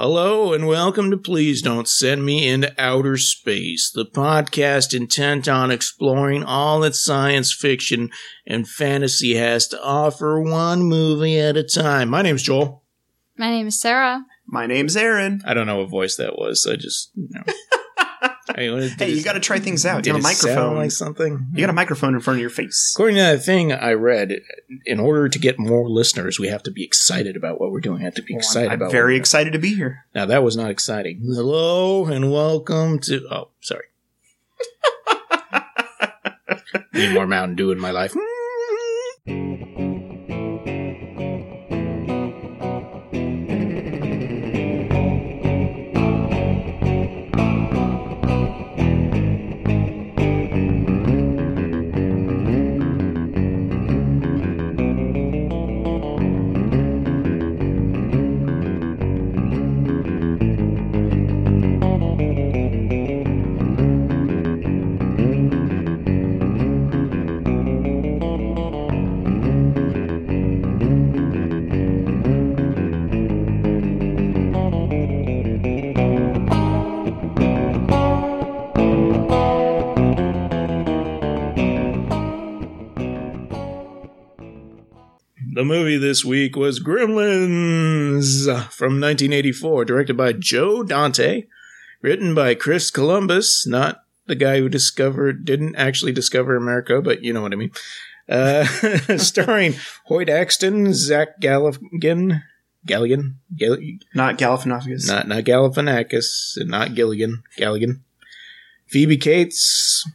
Hello and welcome to Please Don't Send Me into Outer Space, the podcast intent on exploring all that science fiction and fantasy has to offer one movie at a time. My name's Joel. My name is Sarah. My name's Aaron. I don't know what voice that was. I just, you know. I Hey, you got to try things out. You have a microphone. like something? you got a microphone in front of your face. According to that thing I read, in order to get more listeners, we have to be excited about what we're doing. We have to be excited I'm about. very excited to be here. Now that was not exciting. Hello and welcome to. Oh, sorry. Need more Mountain Dew in my life. The movie this week was Gremlins from 1984, directed by Joe Dante, written by Chris Columbus, not the guy who discovered, didn't actually discover America, but you know what I mean. Uh, starring Hoyt Axton, Zach Galligan, Galligan, Gall- Not Galifianakis. not not Galifianakis, and not Gilligan, Galligan, Phoebe Cates.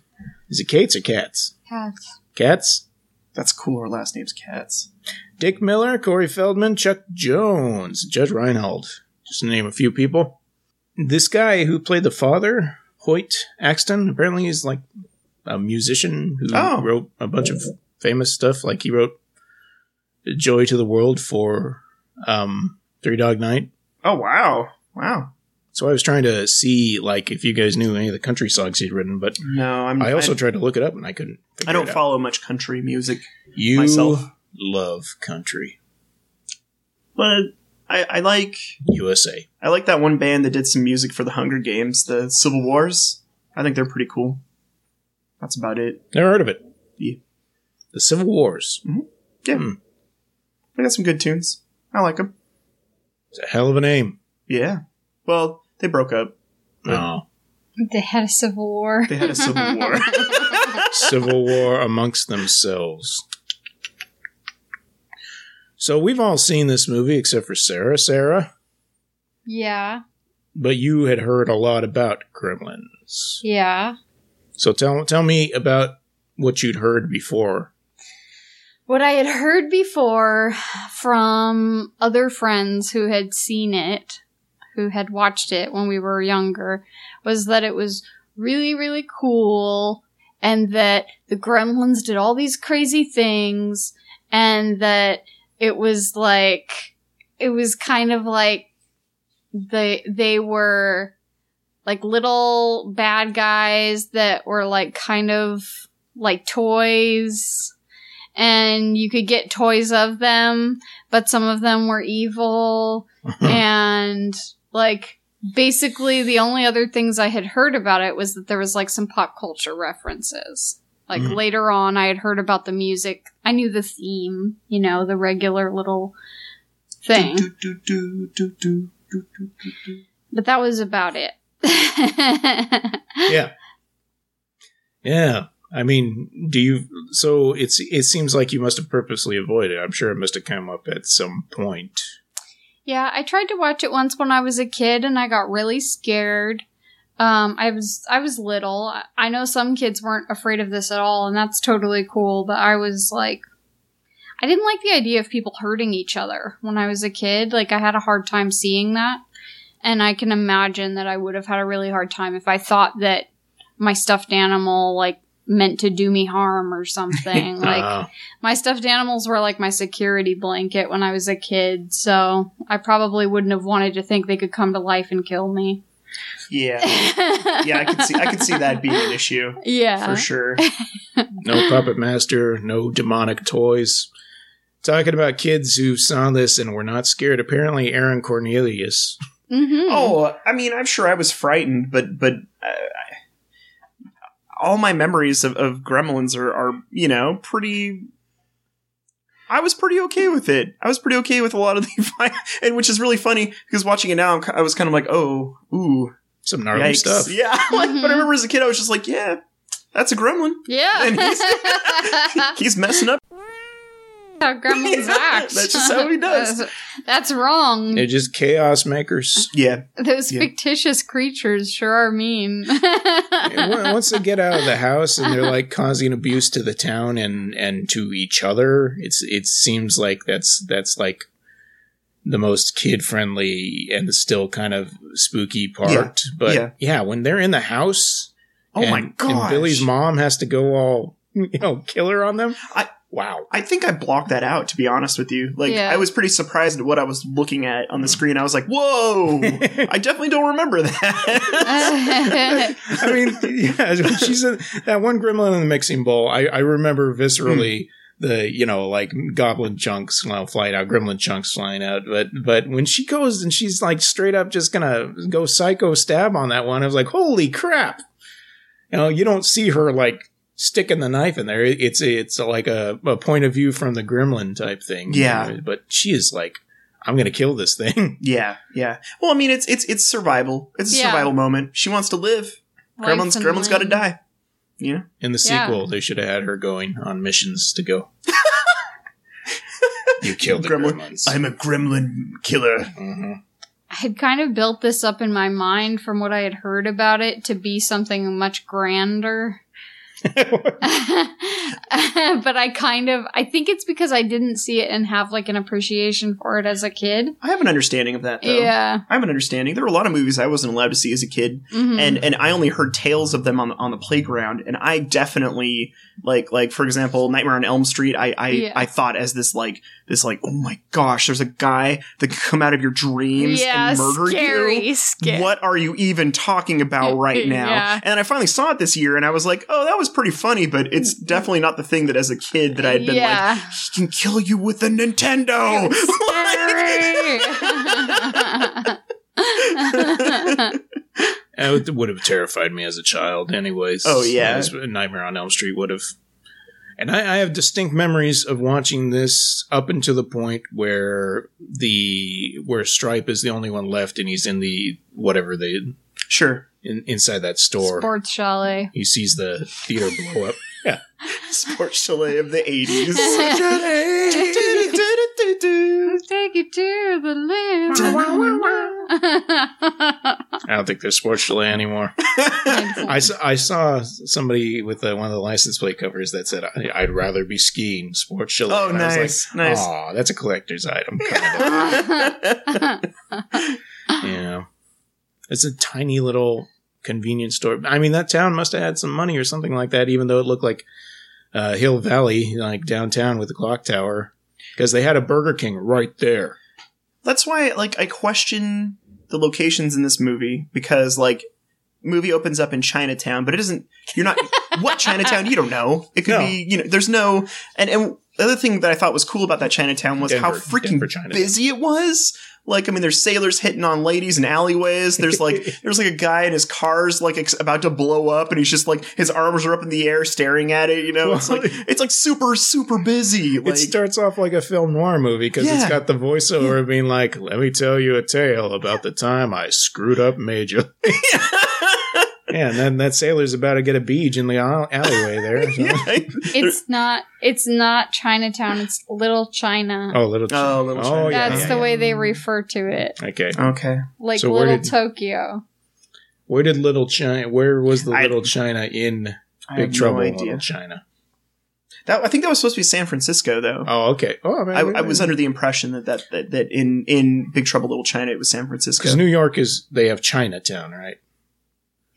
Is it Cates or Cats? Cats. Cats. That's cool. Our last name's Cats. Dick Miller, Corey Feldman, Chuck Jones, Judge Reinhold, just to name a few people. This guy who played the father, Hoyt Axton, apparently is like a musician who Oh. wrote a bunch of famous stuff. Like he wrote "Joy to the World" for um, Three Dog Night. Oh wow, wow. So I was trying to see like if you guys knew any of the country songs he'd written, but No, I'm. I also I, tried to look it up and I couldn't. I don't follow much country music, You myself. Love country, but I, I like. USA. I like that one band that did some music for the Hunger Games, the Civil Wars. I think they're pretty cool. That's about it. Never heard of it. Yeah. The Civil Wars. Yeah, Hmm. they got some good tunes. I like them. It's a hell of a name. Yeah. Well, they broke up. Oh. They had a civil war. They had a civil war. Civil War amongst themselves. So we've all seen this movie except for Sarah. Sarah, yeah. but you had heard a lot about Gremlins. Yeah. So tell tell me about what you'd heard before. What I had heard before from other friends who had seen it, who had watched it when we were younger, was that it was really, really cool and that the gremlins did all these crazy things and that it was like, it was kind of like they, they were like little bad guys that were like kind of like toys and you could get toys of them, but some of them were evil. and like basically the only other things I had heard about it was that there was like some pop culture references. Like mm-hmm. later on, I had heard about the music. I knew the theme, you know, the regular little thing. Do, do, do, but that was about it. yeah. Yeah. I mean, do you? So it's it seems like you must have purposely avoided. I'm sure it must have come up at some point. Yeah, I tried to watch it once when I was a kid, and I got really scared. Um, I was I was little. I- know some kids weren't afraid of this at all, and that's totally cool. But I was like, I didn't like the idea of people hurting each other when I was a kid. Like I had a hard time seeing that, and I can imagine that I would have had a really hard time if I thought that my stuffed animal like meant to do me harm or something. like Uh, my stuffed animals were like my security blanket when I was a kid, so I probably wouldn't have wanted to think they could come to life and kill me. Yeah. Yeah, I could see I could see that being an issue Yeah. for sure. no puppet master, no demonic toys. Talking about kids who saw this and were not scared. Apparently, Aaron Cornelius Mm-hmm. Oh, I mean, I'm sure I was frightened, but but uh, all my memories of, of Gremlins are, are you know pretty. I was pretty okay with it. I was pretty okay with a lot of the, and which is really funny because watching it now, I'm ki- I was kind of like, oh, ooh, Some gnarly yikes, stuff. yeah. like, Mhm. but I remember as a kid, I was just like, yeah, that's a Gremlin. Yeah, and Yeah. He's messing up. How gremlins Yeah, act. that's just how he does. That's wrong. They're just chaos makers. Yeah, Those yeah. fictitious creatures sure are mean. Once they get out of the house and they're like causing abuse to the town and and to each other, it's it seems like that's that's like the most kid friendly and still kind of spooky part. But yeah. yeah. when they're in the house, Oh and, my god. Billy's mom has to go all you know killer on them. I- wow. I think I blocked that out to be honest with you. Like Yeah. I was pretty surprised at what I was looking at on the hmm. screen. I was like, "Whoa! I definitely don't remember that." I mean, yeah, she's in that one gremlin in the mixing bowl. I, I remember viscerally hmm. the you know like goblin chunks well, flying out, gremlin chunks flying out. But but when she goes and she's like straight up just gonna go psycho stab on that one, I was like, holy crap! You know, you don't see her like sticking the knife in there. It's it's like a, a point of view from the gremlin type thing. you Yeah. know, but she is like, I'm gonna kill this thing. yeah, yeah. Well, I mean, it's it's it's survival. It's a Yeah. survival moment. She wants to live. Life Gremlins, and Gremlins got to die. Yeah. In the Yeah. sequel, they should have had her going on missions to go. you killed the Gremlin. gremlins. I'm a gremlin killer. Mhm. I had kind of built this up in my mind from what I had heard about it to be something much grander. but I kind of I think it's because I didn't see it and have like an appreciation for it as a kid. I have an understanding of that, though. Yeah. I have an understanding. There were a lot of movies I wasn't allowed to see as a kid, Mhm. and and I only heard tales of them on the, on the playground. And I definitely like like for example, Nightmare on Elm Street. I I, Yeah. I thought as this like this like oh my gosh, there's a guy that can come out of your dreams yeah, and murder scary, you. Scary. What are you even talking about right now? Yeah. And I finally saw it this year, and I was like, "Oh, that was pretty funny," but it's mm-hmm. definitely not the thing that as a kid that I had been like, "He can kill you with a Nintendo." Scary. It would have terrified me as a child, anyways. Oh, yeah. As Nightmare on Elm Street would have. And I, I have distinct memories of watching this up until the point where the where Stripe is the only one left, and he's in the whatever the sure. in, inside that store. Sports chalet. He sees the theater blow up. Yeah, Sports chalet of the 80s. Take it to the limb. I don't think there's sports chalet anymore. I saw somebody with uh, one of the license plate covers that said, I, "I'd rather be skiing sports chalet." Oh, And I was nice, like, nice. Aw, that's a collector's item. Kind of. you know, it's a tiny little convenience store. I mean, that town must have had some money or something like that, even though it looked like uh, Hill Valley, like downtown with the clock tower, because they had a Burger King right there. That's why, like, I question the locations in this movie because, like, movie opens up in Chinatown, but it isn't. You're not what Chinatown? You don't know. It could No. be, you know. There's no. And and the other thing that I thought was cool about that Chinatown was how freaking Denver, busy it was. Like, I mean, there's sailors hitting on ladies in alleyways. There's like, there's like a guy and his car's like ex- about to blow up, and he's just like his arms are up in the air, staring at it. You know, it's like it's like super super busy. Like, it starts off like a film noir movie because it's got the voiceover being like, "Let me tell you a tale about the time I screwed up Major." yeah, and then that sailor's about to get a beach in the alleyway there. so- yeah. It's not. It's not Chinatown. It's Little China. Oh, little. China. Oh, Little oh, China. yeah, That's yeah, the yeah. way they mm. refer to it, Okay, Okay. like So Little did- Tokyo. where did Little China? Where was the I- Little China in I Big have Trouble no in. Little China? That I think that was supposed to be San Francisco, though. Oh, okay. Oh, I, I was under the impression that, that that that in in Big Trouble Little China it was San Francisco. because New York is they have Chinatown, right?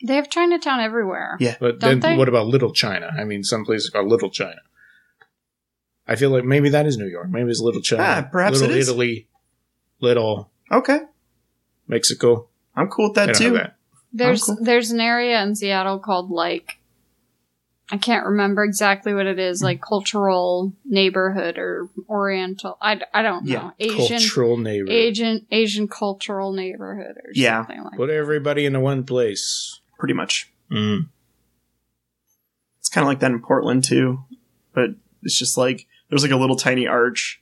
They have Chinatown everywhere. Yeah. But Don't then they? what about Little China? I mean, some places called Little China. I feel like maybe that is New York. Maybe it's Little China. Ah, perhaps Little it is. Italy, Little Okay, Mexico. I'm cool with They that don't have too. that. There's cool. there's an area in Seattle called like I can't remember exactly what it is, like cultural neighborhood or oriental. I, I don't know. Yeah, Asian Cultural neighbor. Asian Asian cultural neighborhood or Yeah. something like that. Put everybody into one place. Pretty much. Mm. It's kind of like that in Portland too, but it's just like there's like a little tiny arch,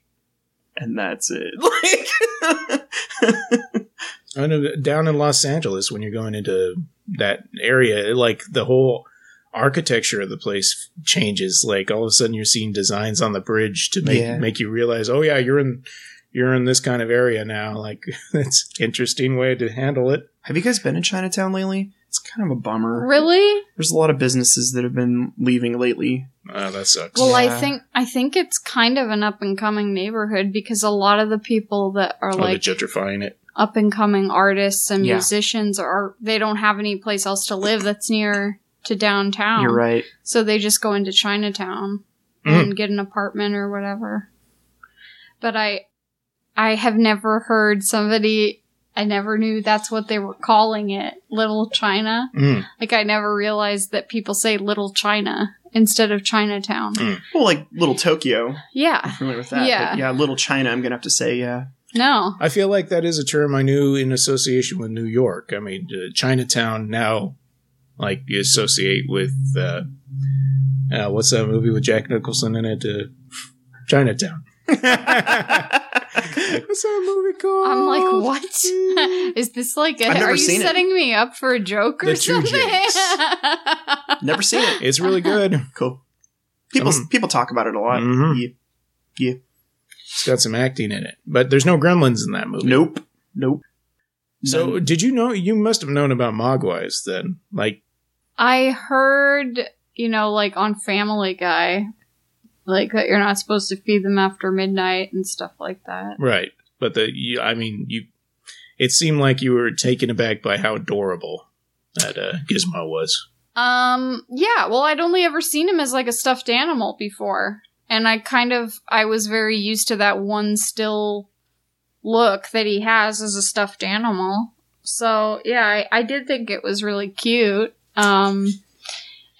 and that's it. Like, I know down in Los Angeles when you're going into that area, like the whole architecture of the place changes. Like all of a sudden you're seeing designs on the bridge to make Yeah. make you realize, oh yeah, you're in you're in this kind of area now. Like it's interesting way to handle it. have you guys been in Chinatown lately? It's kind of a bummer. Really? There's a lot of businesses that have been leaving lately. Oh, that sucks. Well, I Yeah. think I think it's kind of an up and coming neighborhood because a lot of the people that are oh, like gentrifying it. up and coming artists and Yeah. musicians are they don't have any place else to live that's near to downtown. You're right. So they just go into Chinatown Mm. and get an apartment or whatever. But I I have never heard somebody I never knew that's what they were calling it, Little China. Mm. Like I never realized that people say Little China instead of Chinatown. Mm. Well, like Little Tokyo. I'm Yeah. familiar with that. Yeah. But yeah, Little China. I'm gonna have to say, yeah. No. I feel like that is a term I knew in association with New York. I mean, uh, Chinatown now, like you associate with uh, uh, what's that movie with Jack Nicholson in it? Uh, Chinatown. Like, what's that movie called? I'm like, what? Is this like a, I've never are you seen it. setting me up for a joke or The Two something? Jakes. Never seen it. It's really good. Cool. People Some- people talk about it a lot. Mhm. Yeah. yeah. It's got some acting in it, but there's no gremlins in that movie. Nope. Nope. So, None. did you know? You must have known about Mogwais then. Like, I heard, you know, like on Family Guy, like that you're not supposed to feed them after midnight and stuff like that. right? But the, you, I mean, you. It seemed like you were taken aback by how adorable that uh, Gizmo was. Um, yeah, well, I'd only ever seen him as like a stuffed animal before. And I kind of, I was very used to that one still look that he has as a stuffed animal. So, yeah, I, I did think it was really cute. Um,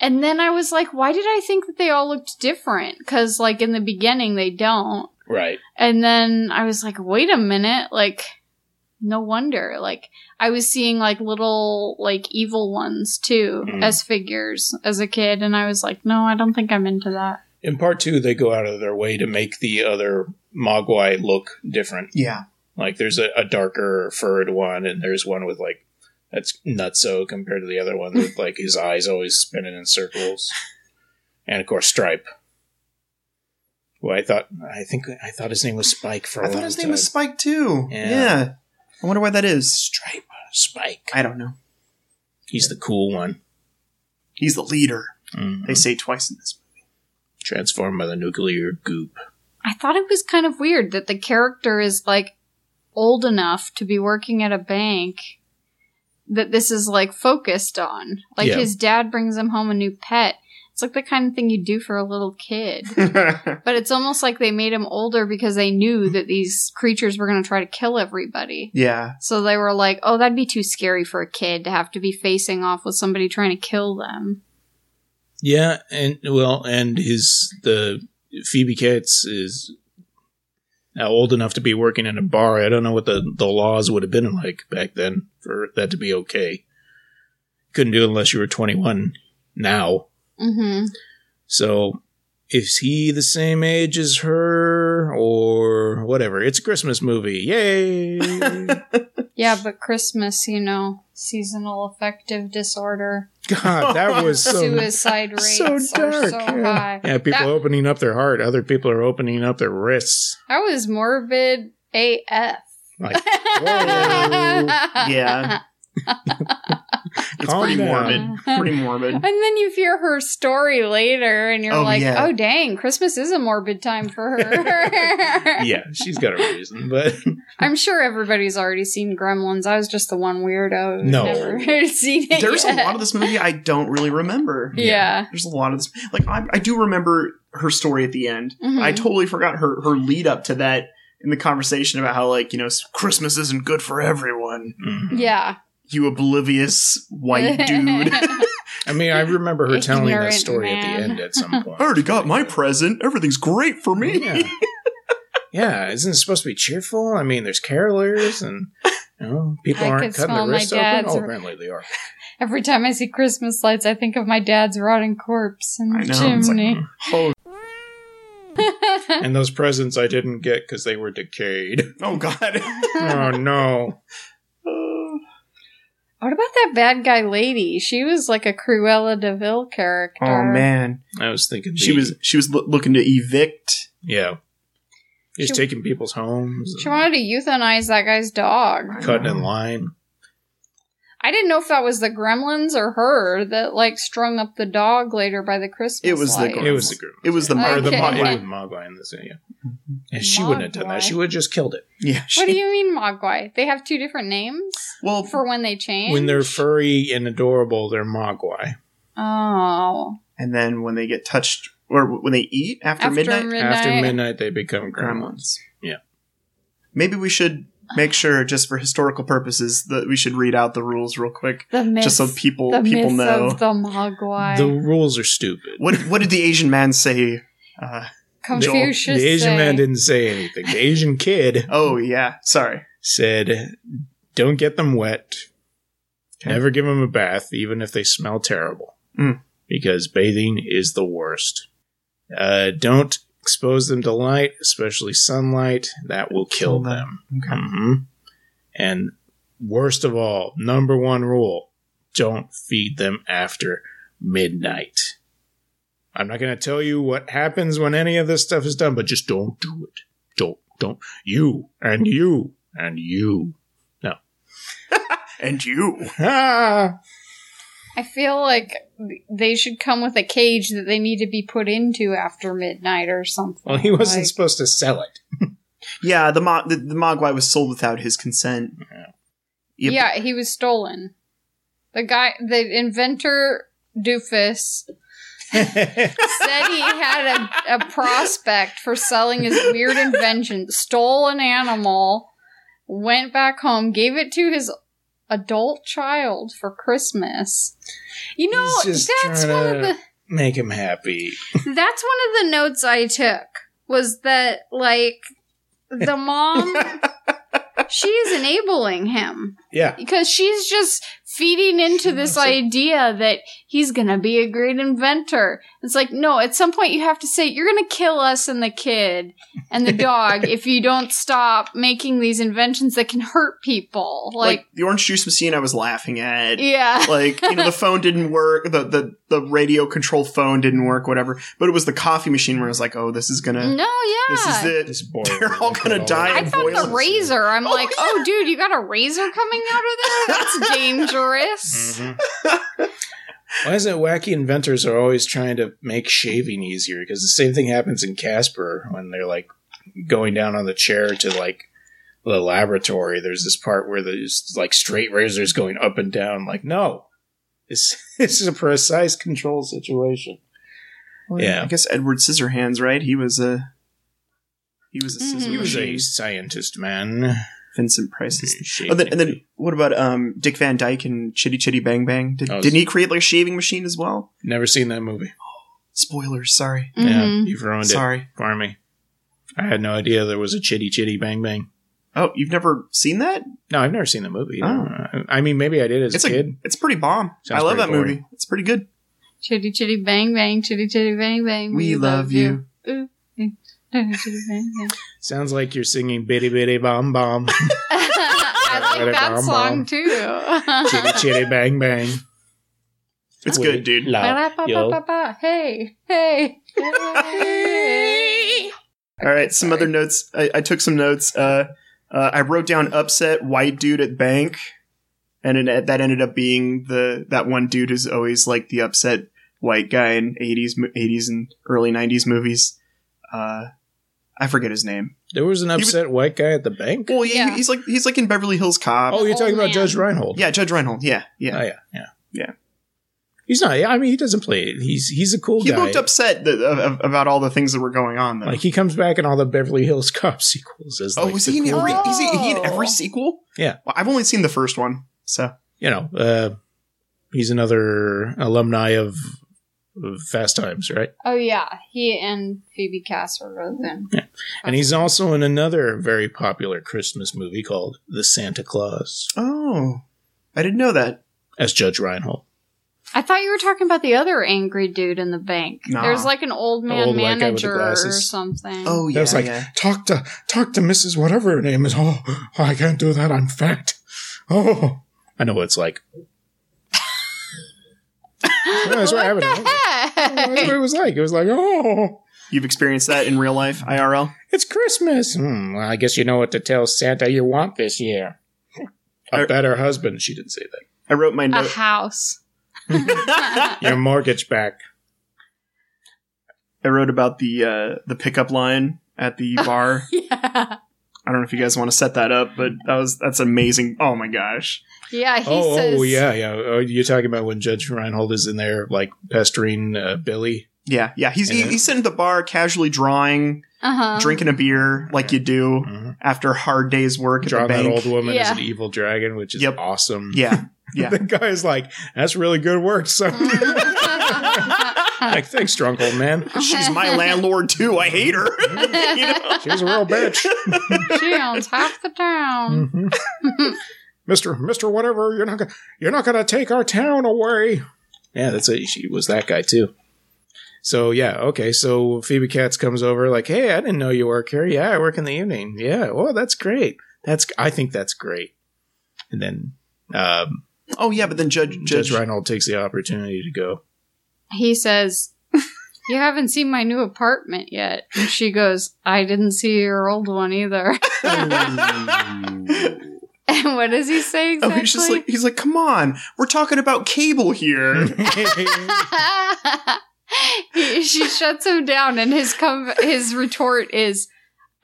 and then I was like, why did I think that they all looked different? Because, like, in the beginning, they don't. Right. And then I was like, wait a minute, like, no wonder. Like, I was seeing like little, like, evil ones too Mhm. as figures as a kid. And I was like, no, I don't think I'm into that. In part two, they go out of their way to make the other Mogwai look different. Yeah. Like, there's a, a darker furred one, and there's one with like that's nutso compared to the other one with like his eyes always spinning in circles, and of course Stripe. Well, I thought I think I thought his name was Spike for a I thought long his time. name was Spike too. Yeah. Yeah. I wonder why that is. Stripe, Spike. I don't know. He's the cool one. He's the leader. Mhm. They say twice in this movie. Transformed by the nuclear goop. I thought it was kind of weird that the character is like old enough to be working at a bank that this is like focused on. Like Yeah. his dad brings him home a new pet. It's like the kind of thing you do for a little kid. But it's almost like they made him older because they knew that these creatures were going to try to kill everybody. yeah. So they were like, oh, that'd be too scary for a kid to have to be facing off with somebody trying to kill them. Yeah, and well, and his the Phoebe Cates is now old enough to be working in a bar. I don't know what the the laws would have been like back then for that to be okay. Couldn't do it unless you were twenty one now. Mm-hmm. So is he the same age as her or whatever? It's a Christmas movie. Yay! Yeah, but Christmas, you know, seasonal affective disorder, God, that was so suicide rates so are dark. so yeah. high. yeah, people That- opening up their heart. Other people are opening up their wrists. That was morbid AF. Like, whoa. Yeah. It's Calm pretty down. morbid. Pretty morbid. And then you hear her story later, and you're Oh, like, yeah. oh, dang, Christmas is a morbid time for her. yeah, she's got a reason, but I'm sure everybody's already seen Gremlins. I was just the one weirdo who's No. never seen it. There's a lot of this movie I don't really remember. Yeah. There's a lot of this. Like I, I do remember her story at the end. Mhm. I totally forgot her her lead up to that in the conversation about how like you know Christmas isn't good for everyone. Mhm. Yeah. You oblivious white dude. I mean, I remember her telling that Ignorant story at the end at some point. I already got my present. Everything's great for me. Yeah. yeah, isn't it supposed to be cheerful? I mean, there's carolers and you know, people I aren't cutting smell their wrists open. Oh, apparently they are. Every time I see Christmas lights, I think of my dad's rotting corpse in the I know, it's like- chimney. Oh, And those presents I didn't get because they were decayed. oh God. oh no! What about that bad guy lady? She was like a Cruella de Vil character. oh man, I was thinking she the- was she was loo- looking to evict. yeah. she's She- taking people's homes, She and wanted to euthanize that guy's dog. cutting in line. I didn't know if that was the gremlins or her that like strung up the dog later by the Christmas It was the lights. Gremlins. It was the group. It was the or the Okay. Mo- it was Mogwai in this. Yeah, mm-hmm. and she wouldn't have done that. Mogwai. She would have just killed it. Yeah. What do she- you mean Mogwai? They have two different names well, for when they change. When they're furry and adorable, they're Mogwai. oh and then when they get touched or when they eat after, after midnight, midnight. After midnight, they become gremlins. gremlins. Yeah. Maybe we should make sure, just for historical purposes, that we should read out the rules real quick, the myth, just so people the people myth know. of the Mogwai. The rules are stupid. what what did the Asian man say? Uh, Confucius. the Asian say. man didn't say anything. The Asian kid oh yeah, sorry. said, "Don't get them wet. Okay. Never give them a bath, even if they smell terrible, Mm. because bathing is the worst. Uh, don't expose them to light, especially sunlight. That will kill, Kill them. them. Okay. hmm And worst of all, number one rule: don't feed them after midnight." I'm not going to tell you what happens when any of this stuff is done, but just don't do it. Don't, don't. You and you and you. And you. Ah! I feel like they should come with a cage that they need to be put into after midnight or something. Well, he wasn't Like- supposed to sell it. Yeah, the, mo- the the Mogwai was sold without his consent. Yep. Yeah, he was stolen. The guy, the inventor doofus, said he had a, a prospect for selling his weird invention, stole an animal, went back home, gave it to his adult child for Christmas. You know, that's one of the Make him happy. that's one of the notes I took was that like the mom she's enabling him Yeah. because she's just feeding into this It's like- idea that he's gonna be a great inventor. It's like, no, at some point you have to say, you're gonna kill us and the kid and the dog if you don't stop making these inventions that can hurt people. Like, Like, the orange juice machine I was laughing at. yeah. like you know the phone didn't work the, the the radio controlled phone didn't work whatever but it was the coffee machine where I was like oh this is gonna no, yeah. this is it This boy. They're all gonna die I and thought the it. razor. I'm Oh, like, yeah. oh, dude, you got a razor coming out of there? That's dangerous. Mhm. Why is it wacky inventors are always trying to make shaving easier? Because the same thing happens in Casper when they're like going down on the chair to like the laboratory. There's this part where there's like straight razors going up and down. Like, no, this this is a precise control situation. Well, Yeah. I guess Edward Scissorhands right he was a he was a Mhm. He was a scientist, man. Vincent Price's Shaving. Oh, then, and then what about um, Dick Van Dyke and Chitty Chitty Bang Bang? Did, Oh, didn't he create like a shaving machine as well? Never seen that movie. Spoilers, sorry, Yeah, Mhm. you've ruined it sorry. for me. I had no idea there was a chitty chitty bang bang. Oh, you've never seen that? No, I've never seen the movie. Oh. No. I mean, maybe I did as it's a a kid. it's pretty bomb. Sounds I love that pretty boring. movie. It's pretty good. Chitty chitty bang bang, chitty chitty bang bang. We, love you. Ooh, chitty chitty bang bang. Sounds like you're singing bitty bitty bomb bomb. I like that Bum, song bum. too. chitty chitty bang bang. It's good, dude. Love, yo. Ba-da-ba-ba-ba-ba. Hey, hey, hey. All right, some other notes. I, I took some notes. Uh, uh, I wrote down upset white dude at bank, and it, that ended up being the that one dude who's always like the upset white guy in eighties, eighties and early nineties movies. Uh, I forget his name. There was an was- upset white guy at the bank. Well, yeah, Yeah. he's like he's like in Beverly Hills Cop. Oh, you're old talking about man. Judge Reinhold. yeah, Judge Reinhold. Yeah, yeah. Oh, yeah, yeah, Yeah. He's not. I mean, he doesn't play it. He's he's a cool he guy. looked upset th- of- of- about all the things that were going on. Though. Like he comes back in all the Beverly Hills Cop sequels as oh, like was the he in cool every? guy. Is he, he in Oh. every sequel? Yeah. Well, I've only seen the first one, so You know, uh, he's another alumni of, of Fast Times, right? Oh yeah, he and Phoebe Cass were both in. And he's also in another very popular Christmas movie called The Santa Claus Oh, I didn't know that. as Judge Reinhold. I thought you were talking about the other angry dude in the bank. Nah. There's like an old man old white guy with the manager or something. Oh yeah, That was like, yeah. talk to talk to Mrs. Whatever her name is. Oh, I can't do that. I'm fat. Oh, I know what it's like. Yeah, that's what happened. That's what it was like. It was like, oh, You've experienced that in real life, IRL. it's Christmas. Hmm, well, I guess you know what to tell Santa you want this year. A Er- better husband. She didn't say that. I wrote my note. a house. Your mortgage back. I wrote about the uh, the pickup line at the bar. yeah. I don't know if you guys want to set that up, but that was that's amazing. Oh my gosh. Yeah, he oh, says. oh, yeah, yeah. Oh, you're talking about when Judge Reinhold is in there, like pestering uh, Billy. Yeah, yeah. He's he, he's sitting at the bar, casually drawing, Uh-huh. drinking a beer like you do Mhm. after a hard day's work at Drawing the that old woman as an evil dragon, which is Yep. awesome. Yeah, yeah. the guy's like, "That's really good work, son." like, thanks, drunk old man. She's my landlord too. I hate her. you know? She's a real bitch. she owns half the town. Mhm. Mister, Mister, whatever. You're not gonna, you're not gonna take our town away. Yeah, that's it. She was that guy too. So yeah, okay. So Phoebe Katz comes over, like, "Hey, I didn't know you work here. Yeah, I work in the evening. Yeah, well, that's great. That's I think that's great." And then um, Oh yeah, but then Judge Judge Judge, Reinhold takes the opportunity to go. He says, You haven't seen my new apartment yet. And she goes, I didn't see your old one either. and what does he say Oh, exactly? he's just like he's like, come on, we're talking about cable here. he, she shuts him down, and his com- his retort is,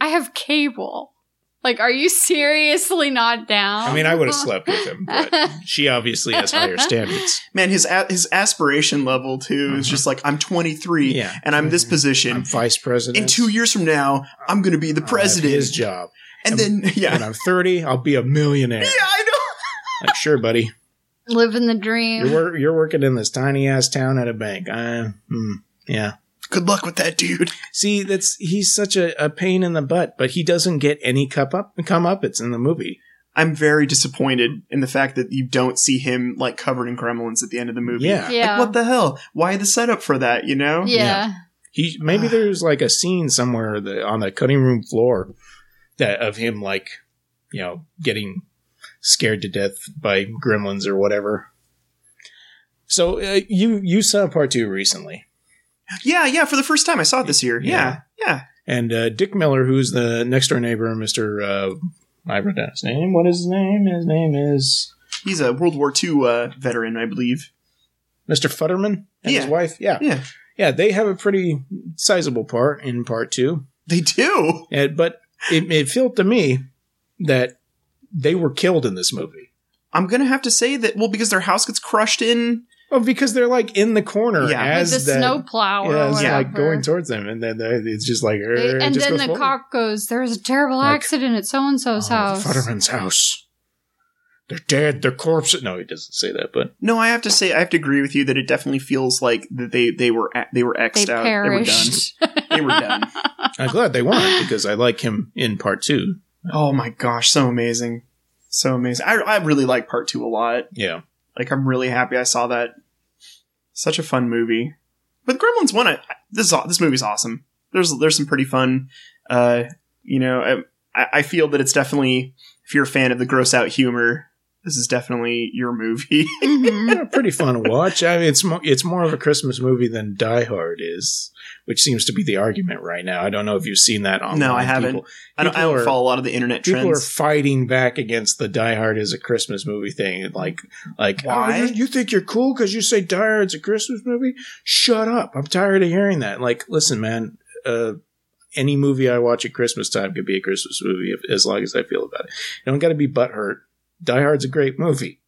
"I have cable." Like, are you seriously not down? I mean, I would have slept with him, but she obviously has higher standards. Man, his a- his aspiration level too is just like I'm 23 Yeah. and I'm this position. I'm vice president. In two years from now, I'm going to be the I'll have president. His job. and then yeah, When I'm 30, I'll be a millionaire. yeah, I know. Like, sure, buddy. living the dream. You're, wor- you're working in this tiny ass town at a bank. Uh, hmm, yeah. Good luck with that, dude. See, that's he's such a, a pain in the butt, but he doesn't get any cup up come up. It's in the movie. I'm very disappointed in the fact that you don't see him like covered in gremlins at the end of the movie. Yeah. yeah, Like what the hell? Why the setup for that? You know? yeah. He maybe there's like a scene somewhere that, on the cutting room floor that of him like you know getting scared to death by gremlins or whatever. So uh, you you saw part two recently, Yeah, yeah. For the first time, I saw it this year. Yeah, yeah. and uh, Dick Miller, who's the next door neighbor, Mister. Uh, I wrote down his name. What is his name? His name is He's a World War II uh, veteran, I believe. Mister Futterman and his wife. Yeah, Yeah, yeah. They have a pretty sizable part in part two. they do. And, but it, it felt to me that they were killed in this movie. I'm gonna have to say that. Well, because their house gets crushed in. Oh, because they're like in the corner Yeah. as With the that- snowplow or yeah, it's whatever. like going towards them, and then they- it's just like, They- uh, it and just then the forward. cop goes, "There's a terrible Like, accident at so and so's Oh, house." Futterman's house. They're dead. They're corpses. No, he doesn't say that, but No, I have to say, I have to agree with you that it definitely feels like that they they were a- they were They xed out. perished. They were done. They were done. I'm glad they weren't because I like him in part two. Oh my gosh, so amazing, so amazing. I I really like part two a lot. Yeah, Like I'm really happy I saw that. Such a fun movie. But Gremlins one, I, this is, this movie's awesome. There's there's some pretty fun. Uh, you know, I, I feel that it's definitely if you're a fan of the gross out humor, this is definitely your movie. Mhm. Yeah, pretty fun to watch. I mean, it's mo- it's more of a Christmas movie than Die Hard is, which seems to be the argument right now. I don't know if you've seen that online. No, I haven't. People, I don't, I don't are- follow a lot of the internet people are fighting back against the Die Hard is a Christmas movie thing. Like, like, Why? oh, you, you think you're cool because you say Die Hard's a Christmas movie? Shut up! I'm tired of hearing that. Like, listen, man. Uh, any movie I watch at Christmas time could be a Christmas movie if, as long as I feel about it. You don't got to be butthurt. Die Hard's a great movie.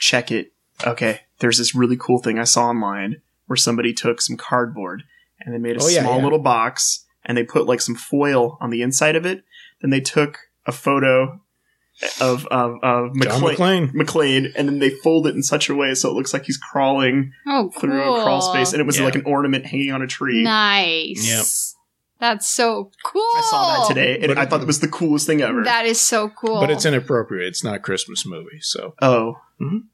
Check it. Okay, there's this really cool thing I saw online where somebody took some cardboard and they made a Oh, yeah, small yeah. little box and they put like some foil on the inside of it. Then they took a photo of of, of John McClane, McClane. McClane, and then they fold it in such a way so it looks like he's crawling Oh, cool. through a crawl space, and it was Yeah. like an ornament hanging on a tree. Nice. Yep. That's so cool. I saw that today, and But- I thought it was the coolest thing ever. That is so cool. But it's inappropriate. It's not a Christmas movie, so oh, Mhm.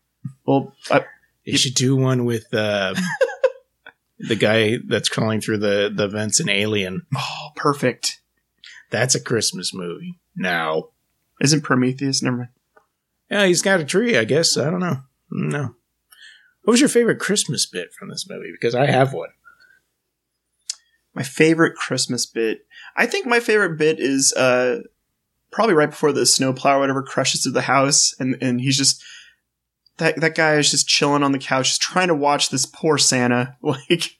well, I, you should do one with uh, the guy that's crawling through the the vents in Alien. oh, perfect. That's a Christmas movie. Now, Isn't Prometheus? Never mind. yeah, he's got a tree. I guess I don't know. No. What was your favorite Christmas bit from this movie? Because I have one. My favorite Christmas bit. I think my favorite bit is uh probably right before the snowplow or whatever crushes through the house, and and he's just that that guy is just chilling on the couch, just trying to watch this poor Santa like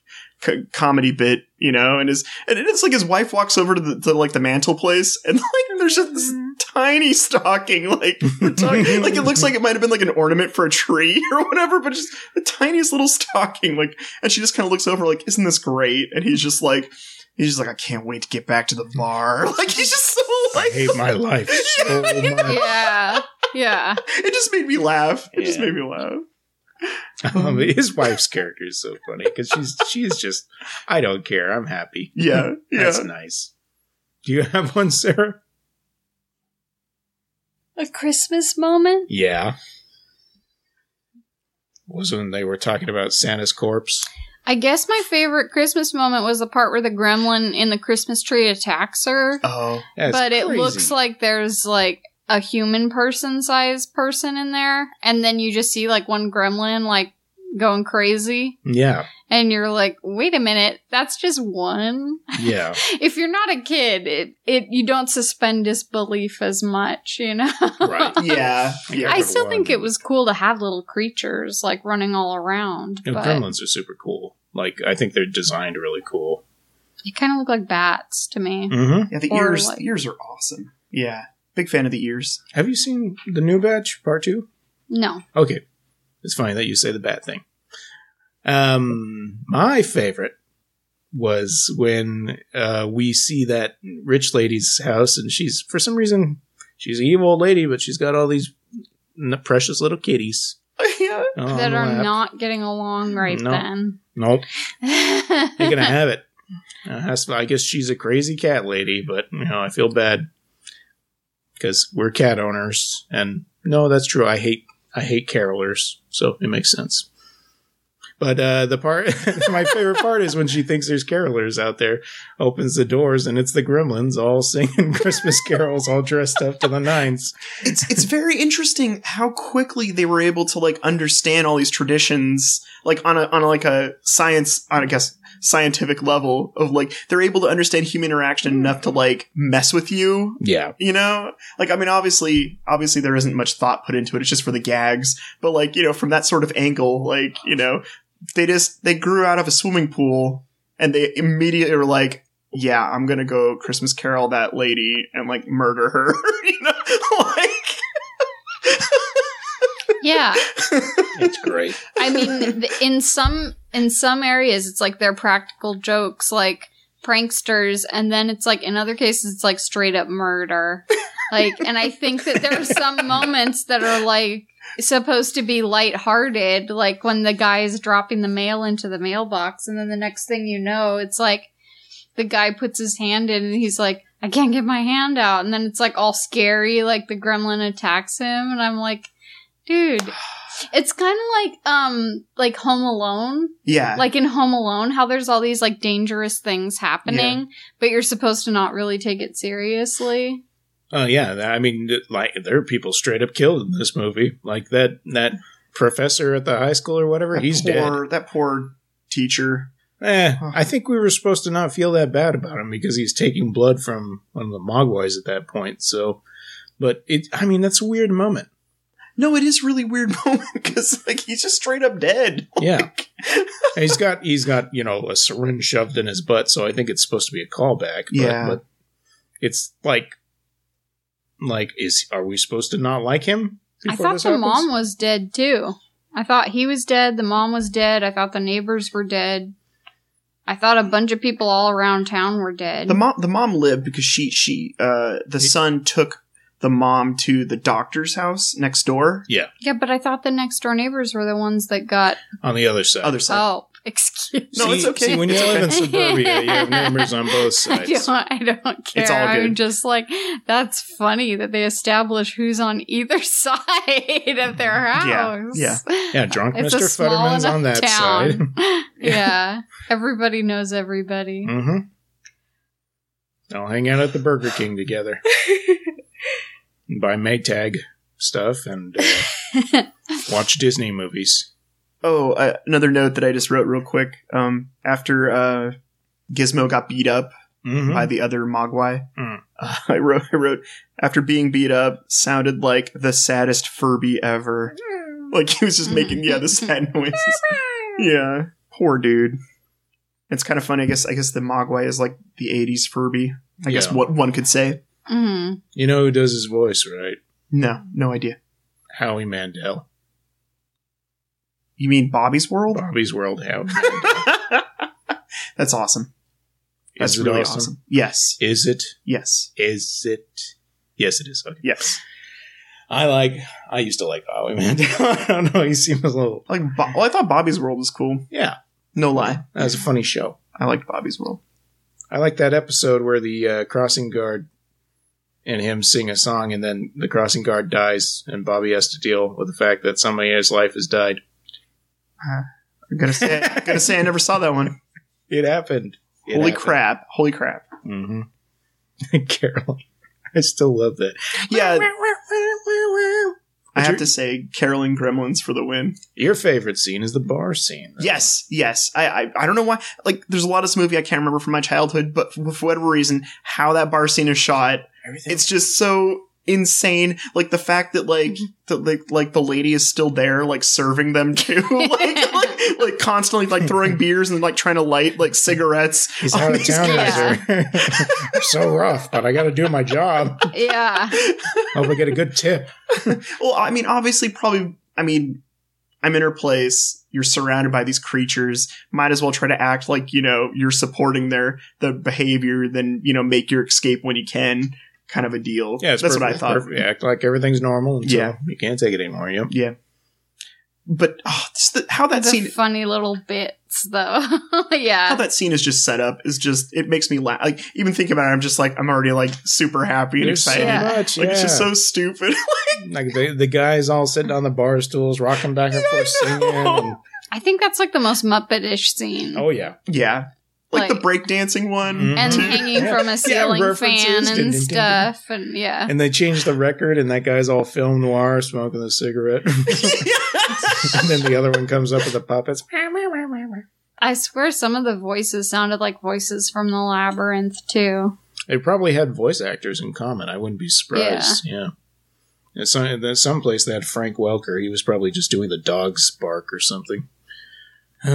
comedy bit, you know, and his and it's like his wife walks over to the to like the mantle place, and like there's just this tiny stocking, like we're talking, like it looks like it might have been like an ornament for a tree or whatever, but just the tiniest little stocking, like, and she just kind of looks over, like, isn't this great? And he's just like, he's just like, I can't wait to get back to the bar. Like he's just so like I like, hate my life so much. yeah. Yeah. it just made me laugh. It just made me laugh. Um, his wife's character is so funny because she's she's just I don't care. I'm happy. Yeah, yeah. That's nice. Do you have one, Sarah? A Christmas moment? Yeah. Was when they were talking about Santa's corpse. I guess my favorite Christmas moment was the part where the gremlin in the Christmas tree attacks her. Oh, That's but it looks like there's like a human person sized person in there. And then you just see like one gremlin like going crazy. yeah, And you're like, wait a minute, that's just one. yeah. if you're not a kid, it, it you don't suspend disbelief as much, you know? Right. yeah, yeah. I still one. think it was cool to have little creatures like running all around, You know, but gremlins are super cool. Like I think they're designed really cool. they kind of look like bats to me. Mm-hmm. yeah, the Or, ears, like- the ears are awesome. Yeah, big fan of the ears. Have you seen the new batch part two? No, Okay, it's funny that you say the bad thing. Um, my favorite was when uh, we see that rich lady's house, and she's for some reason she's an evil old lady, but she's got all these n- precious little kitties. yeah, that are lap. not getting along right No. then. Nope, you're gonna have it. Uh, I guess she's a crazy cat lady, but you know I feel bad because we're cat owners, and no, that's true. I hate I hate carolers, so it makes sense. But uh, the part, my favorite part is when she thinks there's carolers out there, opens the doors, and it's the gremlins all singing Christmas carols, all dressed up to the nines. it's it's very interesting how quickly they were able to like understand all these traditions, like on a on a, like a science, on I guess scientific level of like they're able to understand human interaction enough to like mess with you. Yeah, you know? Like i mean obviously obviously there isn't much thought put into it. It's just for the gags. But like you know from that sort of angle like you know they just they grew out of a swimming pool and they immediately were like yeah i'm gonna go christmas carol that lady and like murder her. You know? Like Yeah, it's great. I mean, in some in some areas, it's like they're practical jokes, like pranksters, and then it's like in other cases, it's like straight up murder. Like, and I think that there are some moments that are like supposed to be lighthearted, like when the guy is dropping the mail into the mailbox, and then the next thing you know, it's like the guy puts his hand in, and he's like. I can't get my hand out, and then it's like all scary, like the gremlin attacks him, and I'm like, dude, it's kind of like um like Home Alone, yeah like in Home Alone, how there's all these like dangerous things happening, but you're supposed to not really take it seriously. Oh yeah, I mean, like there are people straight up killed in this movie, like that that professor at the high school or whatever. that he's dead. poor, that poor teacher Eh, I think we were supposed to not feel that bad about him because he's taking blood from one of the Mogwais at that point. So, but it, I mean, that's a weird moment. No it is really weird moment because like he's just straight up dead Yeah. Like- he's got he's got you know a syringe shoved in his butt, so I think it's supposed to be a callback. But, Yeah. but it's like, like is are we supposed to not like him? I thought the happens? mom was dead too. I thought he was dead, the mom was dead, I thought the neighbors were dead. I thought a bunch of people all around town were dead. The mom, the mom lived because she, she, uh, the son took the mom to the doctor's house next door. Yeah, Yeah, but I thought the next door neighbors were the ones that got. On the other side. Other side. Oh, excuse. Me. No, it's okay. See, when you It's live okay. in suburbia, you have neighbors on both I sides. don't, I don't care. It's all good. I'm just like, that's funny that they establish who's on either side of their house. yeah. Yeah, yeah drunk It's a Mr. small Futterman's on that town. side. yeah. Everybody knows everybody. Mm-hmm. They'll hang out at the Burger King together. And buy Maytag stuff and uh, watch Disney movies. Oh, uh, another note that I just wrote real quick. Um, after uh, Gizmo got beat up Mm-hmm. by the other Mogwai, Mm. uh, I wrote, I wrote, after being beat up, sounded like the saddest Furby ever. Like he was just making, yeah, the sad noises. Yeah, poor dude. It's kind of funny. I guess. I guess the Mogwai is like the '80s Furby. I guess what one could say. Hmm You know who does his voice, right? No, no idea. Howie Mandel. You mean Bobby's World? Bobby's World Howie. That's awesome. That's Is it really awesome? awesome? Yes, Is it? yes, Is it? Yes, it is. Okay. yes. I like. I used to like Howie Mandel. I don't know. He seems a little. Like, Bo- well, I thought Bobby's World was cool. Yeah, No lie, that was a funny show. I liked Bobby's World. I like that episode where the uh, crossing guard and him sing a song, and then the crossing guard dies, and Bobby has to deal with the fact that somebody in his life has died. I'm gonna say, I'm gonna say, I never saw that one. It happened. It Holy happened. crap! Holy crap! Mm-hmm. Carol, I still love that. Yeah, I have to say, Carolyn Gremlins for the win. Your favorite scene is the bar scene. Yes, yes. I, I I don't know why. Like, there's a lot of this movie I can't remember from my childhood, but for whatever reason, how that bar scene is shot, Everything. it's just so insane. Like the fact that like mm-hmm. the like like the lady is still there, like serving them too, like, like like constantly like throwing beers and like trying to light like cigarettes. These on out of these towners guys. are so rough, but I got to do my job. Yeah. Hope I get a good tip. Well, I mean, obviously, probably. I mean, I'm in her place. You're surrounded by these creatures. Might as well try to act like you know you're supporting their the behavior. Then you know make your escape when you can. Kind of a deal. Yeah, it's that's perfect, what I thought. perfect. Act like everything's normal. Until Yeah. you can't take it anymore. Yep. Yeah, but oh, just the, how that the scene. funny little bits, though. yeah. How that scene is just set up is just it makes me laugh. Like even thinking about it, I'm just like I'm already like super happy and There's so excited. Yeah. much. Like it's just so stupid. like the the guys all sitting on the bar stools, rocking back and Yeah, forth, singing. And, I think that's like the most Muppet-ish scene. oh yeah, yeah, like, Like- the breakdancing one. Mhm. and too. hanging Yeah. from a ceiling references. fan Dun, dun, dun, and dun. stuff. And yeah. and they changed the record, and that guy's all film noir, smoking a cigarette, and then the other one comes up with the puppets. I swear some of the voices sounded like voices from the labyrinth too. They probably had voice actors in common. I wouldn't be surprised. Yeah. At some, at some place they had Frank Welker. He was probably just doing the dog's bark or something.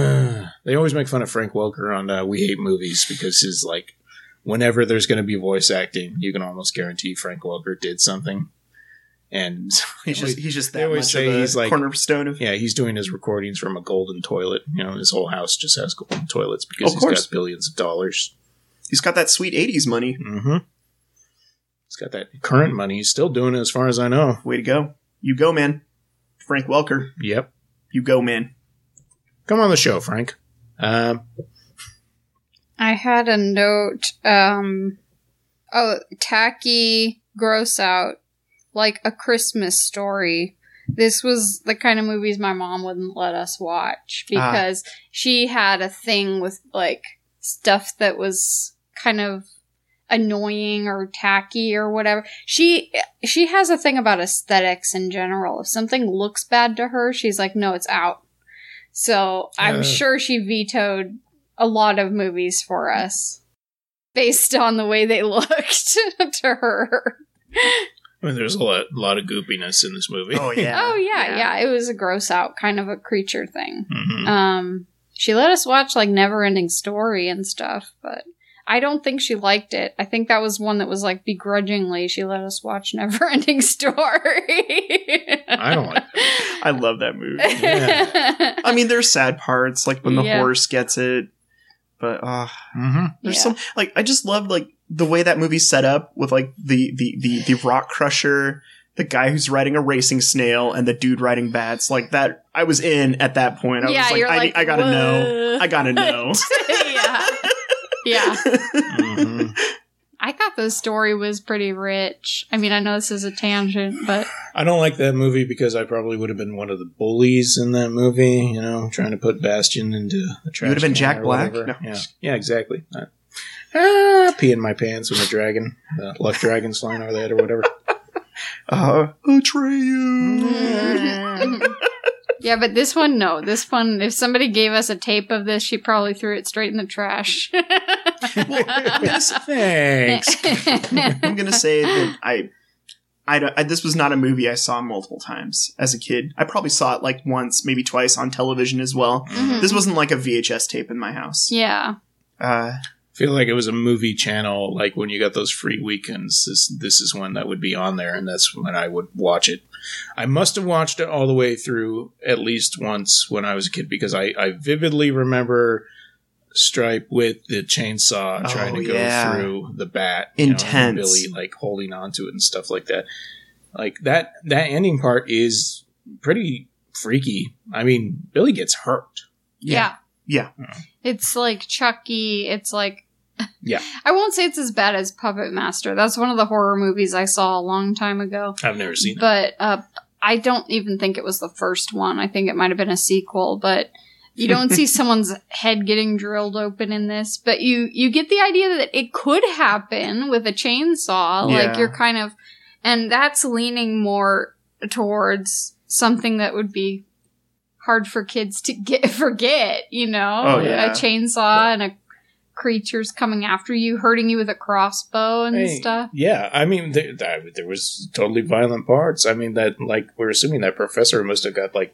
they always make fun of Frank Welker on uh, We Hate Movies because his like, whenever there's going to be voice acting, you can almost guarantee Frank Welker did something. And He's just he's just They that always much say he's like- cornerstone of yeah, he's doing his recordings from a golden toilet. You know, his whole house just has golden toilets because he's course. got billions of dollars. He's got that sweet '80s money. Mm-hmm. He's got that current money. He's still doing it, as far as I know. Way to go! You go, man. Frank Welker, Yep. you go, man. Come on the show, Frank. Um, I had a note. Um, oh, tacky, gross out, like a Christmas story. This was the kind of movies my mom wouldn't let us watch Ah. because she had a thing with like stuff that was kind of annoying or tacky or whatever. She she has a thing about aesthetics in general. If something looks bad to her, she's like, "No, it's out." So I'm Uh. sure she vetoed a lot of movies for us based on the way they looked to her. I mean, there's a lot, a lot of goopiness in this movie. Oh yeah. oh yeah, yeah, It was a gross out kind of a creature thing. Mhm. Um, she let us watch like Never Ending Story and stuff, but I don't think she liked it. I think that was one that was like begrudgingly she let us watch Never Ending Story. I don't like I love that movie. Yeah. I mean, there's sad parts, like when the Yeah. horse gets it, but uh, Mhm. there's Yeah. some like I just love like the way that movie's set up with like the the the, the rock crusher, the guy who's riding a racing snail, and the dude riding bats, like that. I was in at that point. I yeah, was like, you're I, like, I gotta know. I gotta know. yeah. Yeah. Mhm. I thought the story was pretty rich. I mean, I know this is a tangent, but I don't like that movie because I probably would have been one of the bullies in that movie. You know, trying to put Bastian into the trash. would have been Jack Black? No. Yeah, yeah, exactly. Uh, ah, pee in my pants when the dragon, the luck dragon's flying over the head or whatever. Uh, Atreyu. yeah, but this one, no. This one, if somebody gave us a tape of this, she probably threw it straight in the trash. Thanks. I'm gonna say that I, I, I, this was not a movie I saw multiple times as a kid. I probably saw it like once, maybe twice on television as well. Mhm. This wasn't like a VHS tape in my house. yeah. Uh, feel like it was a movie channel like when you got those free weekends this this is one that would be on there and that's when i would watch it i must have watched it all the way through at least once when i was a kid because i, I vividly remember stripe with the chainsaw Oh, trying to go yeah. through the bat you know, and Intense. billy like holding onto it and stuff like that like that that ending part is pretty freaky i mean billy gets hurt Yeah. Yeah. It's like Chucky. It's like. Yeah. I won't say it's as bad as Puppet Master. That's one of the horror movies I saw a long time ago. i've never seen it But uh, I don't even think it was the first one. I think it might have been a sequel, but you don't see someone's head getting drilled open in this. But you you get the idea that it could happen with a chainsaw. Like you're kind of, and that's leaning more towards something that would be hard for kids to get forget. You know, Oh, yeah. a chainsaw and a creature's coming after you, hurting you with a crossbow and Hey, stuff. Yeah, I mean, there, there was totally violent parts. I mean, that like we're assuming that professor must have got like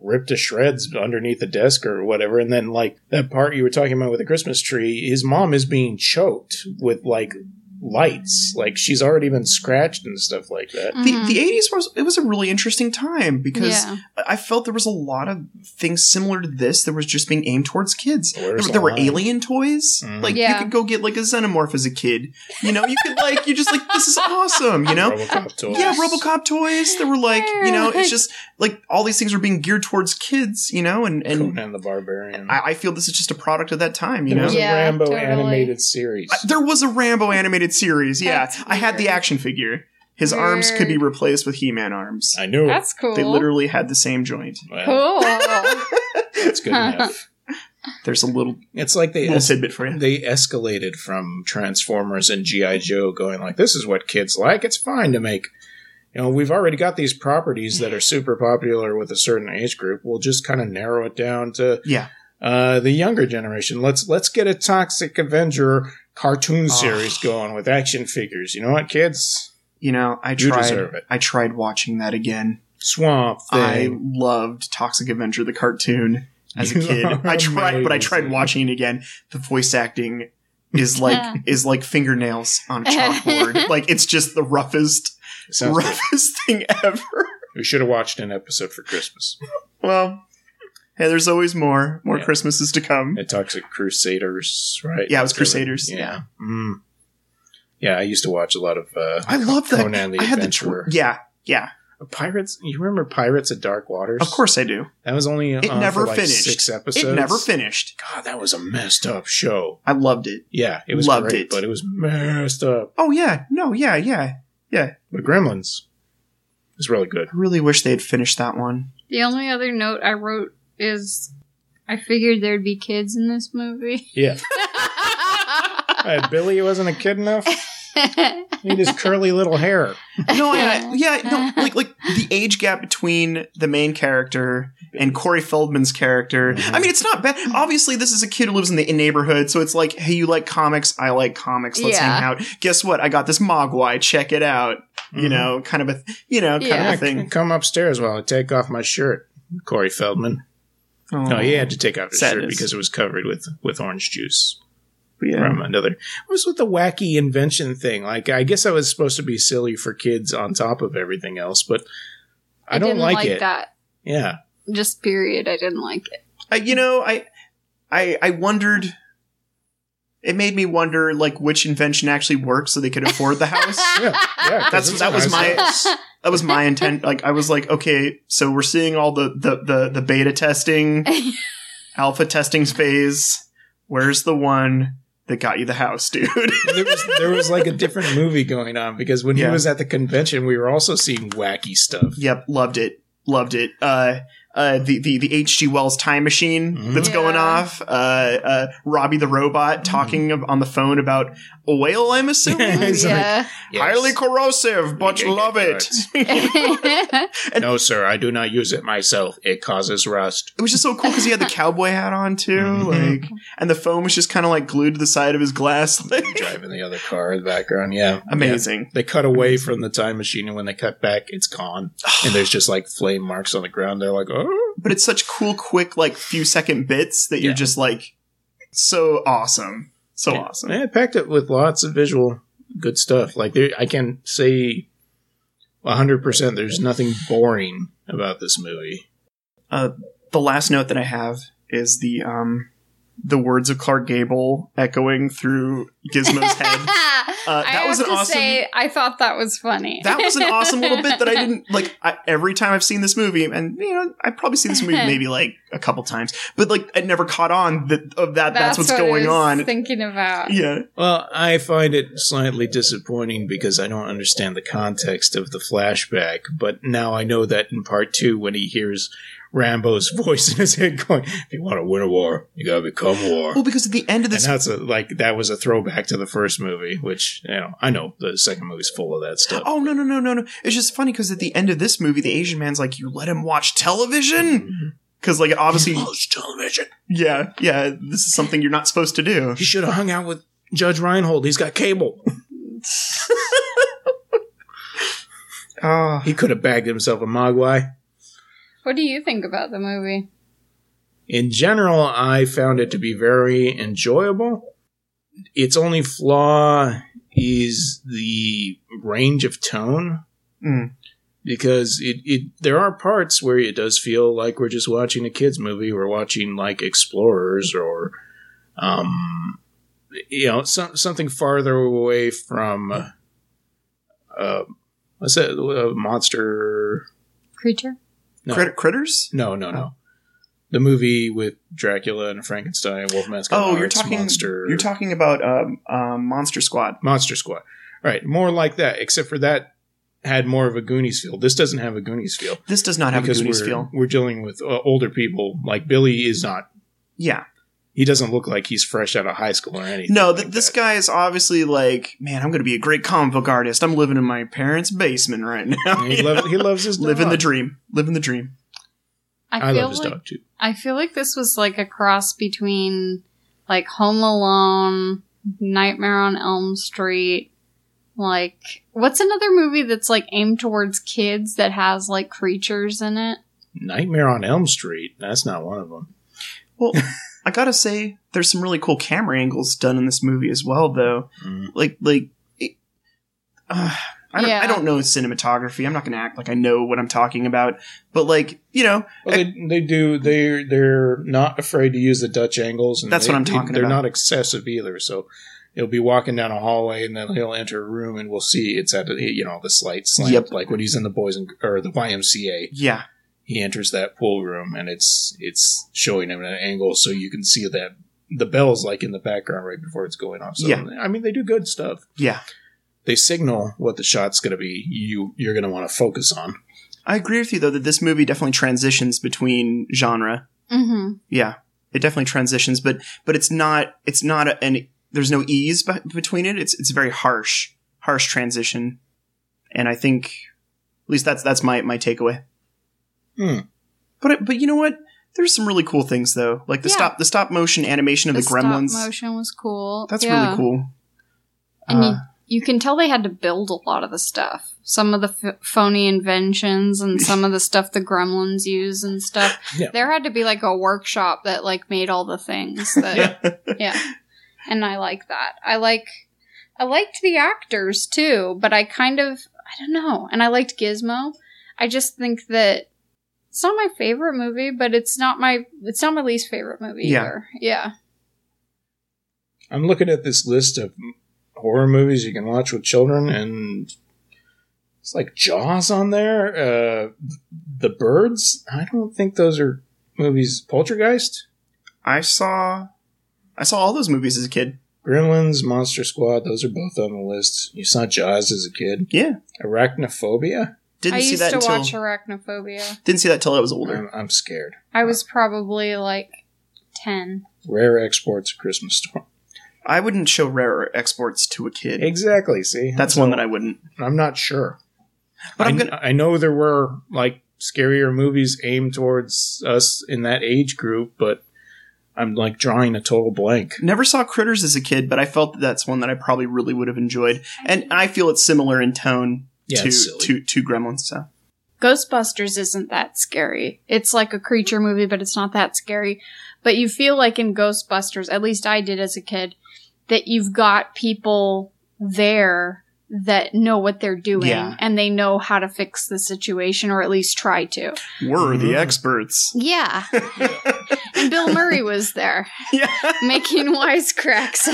ripped to shreds underneath the desk or whatever, and then like that part you were talking about with the Christmas tree, his mom is being choked with like lights, like she's already been scratched and stuff like that. the Mhm. the 80s was it was a really interesting time because yeah. I felt there was a lot of things similar to this that was just being aimed towards kids. There, Where's were- there were alien toys. Mhm. Like you could go get like a xenomorph as a kid. You know, you could like you just like this is awesome. You know, RoboCop toys. yeah, RoboCop toys. That were like you know, it's just like all these things were being geared towards kids. You know, and and Conan the Barbarian. I, I feel this is just a product of that time. You there know, was Yeah, a Rambo totally. animated series. I- there was a Rambo animated series. Yeah, That's I had the action figure. His arms could be replaced with He-Man arms. I knew That's cool. They literally had the same joint. Well, cool. That's good enough. There's a little It's like they little tidbit for you. they escalated from Transformers and GI Joe, going like, "This is what kids like. It's fine to make." You know, we've already got these properties that are super popular with a certain age group. We'll just kind of narrow it down to Yeah. uh, the younger generation. Let's let's get a Toxic Avenger cartoon Oh. series going with action figures. You know what, kids? You know, I You tried. deserve it. I tried watching that again. Swamp I loved Toxic Avenger the cartoon as a kid. I tried, but I tried watching it again. The voice acting is like is like fingernails on a chalkboard. like it's just the roughest, Sounds good. roughest thing ever. We should have watched an episode for Christmas. Well, hey, there's always more, more Yeah. Christmases to come. It talks Toxic Crusaders, right? Yeah, it was Crusaders, yeah. Mm. Yeah, I used to watch a lot of uh, I love that. Conan the I had the Adventurer. tw- yeah, yeah. Pirates. You remember Pirates of Dark Waters? Of course I do. That was only It on never for like finished. Six episodes. It never finished. God, that was a messed up show. I loved it. Yeah, it was Loved great, it. but it was messed up. Oh yeah, no, yeah, yeah, yeah. But Gremlins is really good. I really wish they had finished that one. the only other note I wrote is I figured there'd be kids in this movie. Yeah, uh, Billy wasn't a kid enough. He had his curly little hair. No, yeah, yeah, no, like like the age gap between the main character and Corey Feldman's character. Mhm. I mean, it's not bad. Obviously, this is a kid who lives in the neighborhood, so it's like, hey, you like comics? I like comics. Let's Yeah. hang out. Guess what? I got this Mogwai. Check it out. You Mhm. know, kind of a, you know, kind Yeah. of a thing. Come upstairs while I take off my shirt, Corey Feldman. No, he had to take off his shirt because it was covered with with orange juice. Yeah. from another. What was with the wacky invention thing? Like, I guess I was supposed to be silly for kids on top of everything else, but I, don't didn't like, like it. that. Yeah, Just period. I didn't like it. I, you know, I, I, I wondered it made me wonder like which invention actually worked so they could afford the house. Yeah, yeah. That's- that was my- house. that was my intent. Like I was like, okay, so we're seeing all the the the, the beta testing, alpha testing phase. Where's the one that got you the house, dude? there was there was like a different movie going on because when Yeah. he was at the convention, we were also seeing wacky stuff. yep, loved it, loved it. Uh, uh, the the the H.G. Wells time machine Mhm. that's going off. Uh, uh, Robby the robot talking ab- on the phone about oil. I'm assuming It's like- yeah. Yes. highly corrosive, but Yeah, love it. no, sir, I do not use it myself. It causes rust. It was just so cool because he had the cowboy hat on too, Mhm. like, and the phone was just kind of like glued to the side of his glass. Like, Driving the other car in the background. Yeah, amazing. Yeah. They cut away from the time machine, and when they cut back, it's gone. and there's just like flame marks on the ground. They're like, oh, But it's such cool, quick, like few second bits that you're Yeah. just like so awesome, so Yeah. awesome. I packed it with lots of visual good stuff. Like there, I can say, hundred percent. There's nothing boring about this movie. The last note that I have is the um the words of Clark Gable echoing through Gizmo's head. Uh, I that was an to awesome- say, I thought that was funny. That was an awesome little bit that I didn't like. I, every time I've seen this movie, and you know, I've probably seen this movie maybe like a couple times, but like I never caught on that of that. That's, what's what going I was on. Thinking about. Yeah, Well, I find it slightly disappointing because I don't understand the context of the flashback. But now I know that in part two, when he hears Rambo's voice in his head going, "If you want to win a war, you gotta become war." well, because at the end of And this, that's a, like that was a throwback to the first movie, which you know I know the second movie's full of that stuff. oh no no no no no, it's just funny because at the end of this movie, the Asian man's like, "You let him watch television." Mm-hmm. Because, like, obviously, Watch television. yeah, yeah, this is something you're not supposed to do. He should have hung out with Judge Reinhold. He's got cable. Oh, He could have bagged himself a Mogwai. What do you think about the movie? In general, I found it to be very enjoyable. Its only flaw is the range of tone. Mm. Because it, it there are parts where it does feel like we're just watching a kids movie. We're watching like Explorers or, um, you know, some, something farther away from, uh, uh, what's that? Uh, monster? Creature? No, Crit- critters? no, no, no. The movie with Dracula and Frankenstein, Wolfman Oh, you're talking. Monster, You're talking about um, um, Monster Squad. Monster Squad. Right, more like that, except for that had more of a Goonies feel. This doesn't have a Goonies feel This does not have a Goonies we're feel. we're dealing with uh, older people. Like Billy is not. Yeah, He doesn't look like he's fresh out of high school or anything. no, like this that. guy is obviously like, man, I'm going to be a great comic book artist. I'm living in my parents' basement right now. He, You loves, he loves his dog. living the dream, living the dream. I, I feel love his like dog too. I feel like this was like a cross between like Home Alone, Nightmare on Elm Street. Like, what's another movie that's like aimed towards kids that has like creatures in it? Nightmare on Elm Street. That's not one of them. Well, I gotta say, there's some really cool camera angles done in this movie as well, though. Mm. Like, like, it, uh, I don't, Yeah. I don't know cinematography. I'm not going to act like I know what I'm talking about, but like, you know, Well, they, they do. They're they're not afraid to use the Dutch angles. And That's they- what I'm they- talking They're not excessive either. So he'll be walking down a hallway, and then he'll enter a room, and we'll see it's at a, you know the slight slant, Yep. like when he's in the boys and or the YMCA. yeah, He enters that pool room, and it's it's showing him at an angle, so you can see that the bell's like in the background right before it's going off. So Yeah. I mean, they do good stuff. yeah. They signal what the shot's going to be. You you're going to want to focus on. I agree with you though that this movie definitely transitions between genre. Mm-hmm. Yeah, it definitely transitions, but but it's not it's not a, an there's no ease be- between it. It's it's a very harsh harsh transition, and I think at least that's that's my my takeaway. Hmm. But but you know what? There's some really cool things though, like the Yeah. stop the stop motion animation of the, Gremlins. stop motion was cool. That's Yeah. really cool. And Uh, you, you can tell they had to build a lot of the stuff. Some of the f- phony inventions and some of the stuff the gremlins use and stuff. Yeah. There had to be like a workshop that like made all the things that yeah. And I like that. I like I liked the actors too, but I kind of I don't know. And I liked Gizmo. I just think that it's not my favorite movie, but it's not my it's not my least favorite movie Yeah. either. Yeah. I'm looking at this list of horror movies you can watch with children, and it's like Jaws on there. Uh, the Birds. I don't think those are movies. Poltergeist, I saw, I saw all those movies as a kid. Gremlins, Monster Squad. Those are both on the list. You saw Jaws as a kid. Yeah, Arachnophobia. Didn't I see used that to until watch Arachnophobia. didn't see that till I was older. I'm, I'm scared. I was probably like 10. Rare exports Christmas Storm. I wouldn't show rare exports to a kid. Exactly. See, That's one that I wouldn't. I'm not sure. But I, I'm gonna. I know there were like scarier movies aimed towards us in that age group, but I'm like drawing a total blank. Never saw Critters as a kid, but I felt that that's one that I probably really would have enjoyed, and I feel it's similar in tone Yeah, to it's silly. to to Gremlins. So Ghostbusters isn't that scary. It's like a creature movie, but it's not that scary. But you feel like in Ghostbusters, at least I did as a kid, that you've got people there that know what they're doing Yeah. and they know how to fix the situation or at least try to. we're the Mhm. experts. Yeah. and Bill Murray was there yeah. making wisecracks.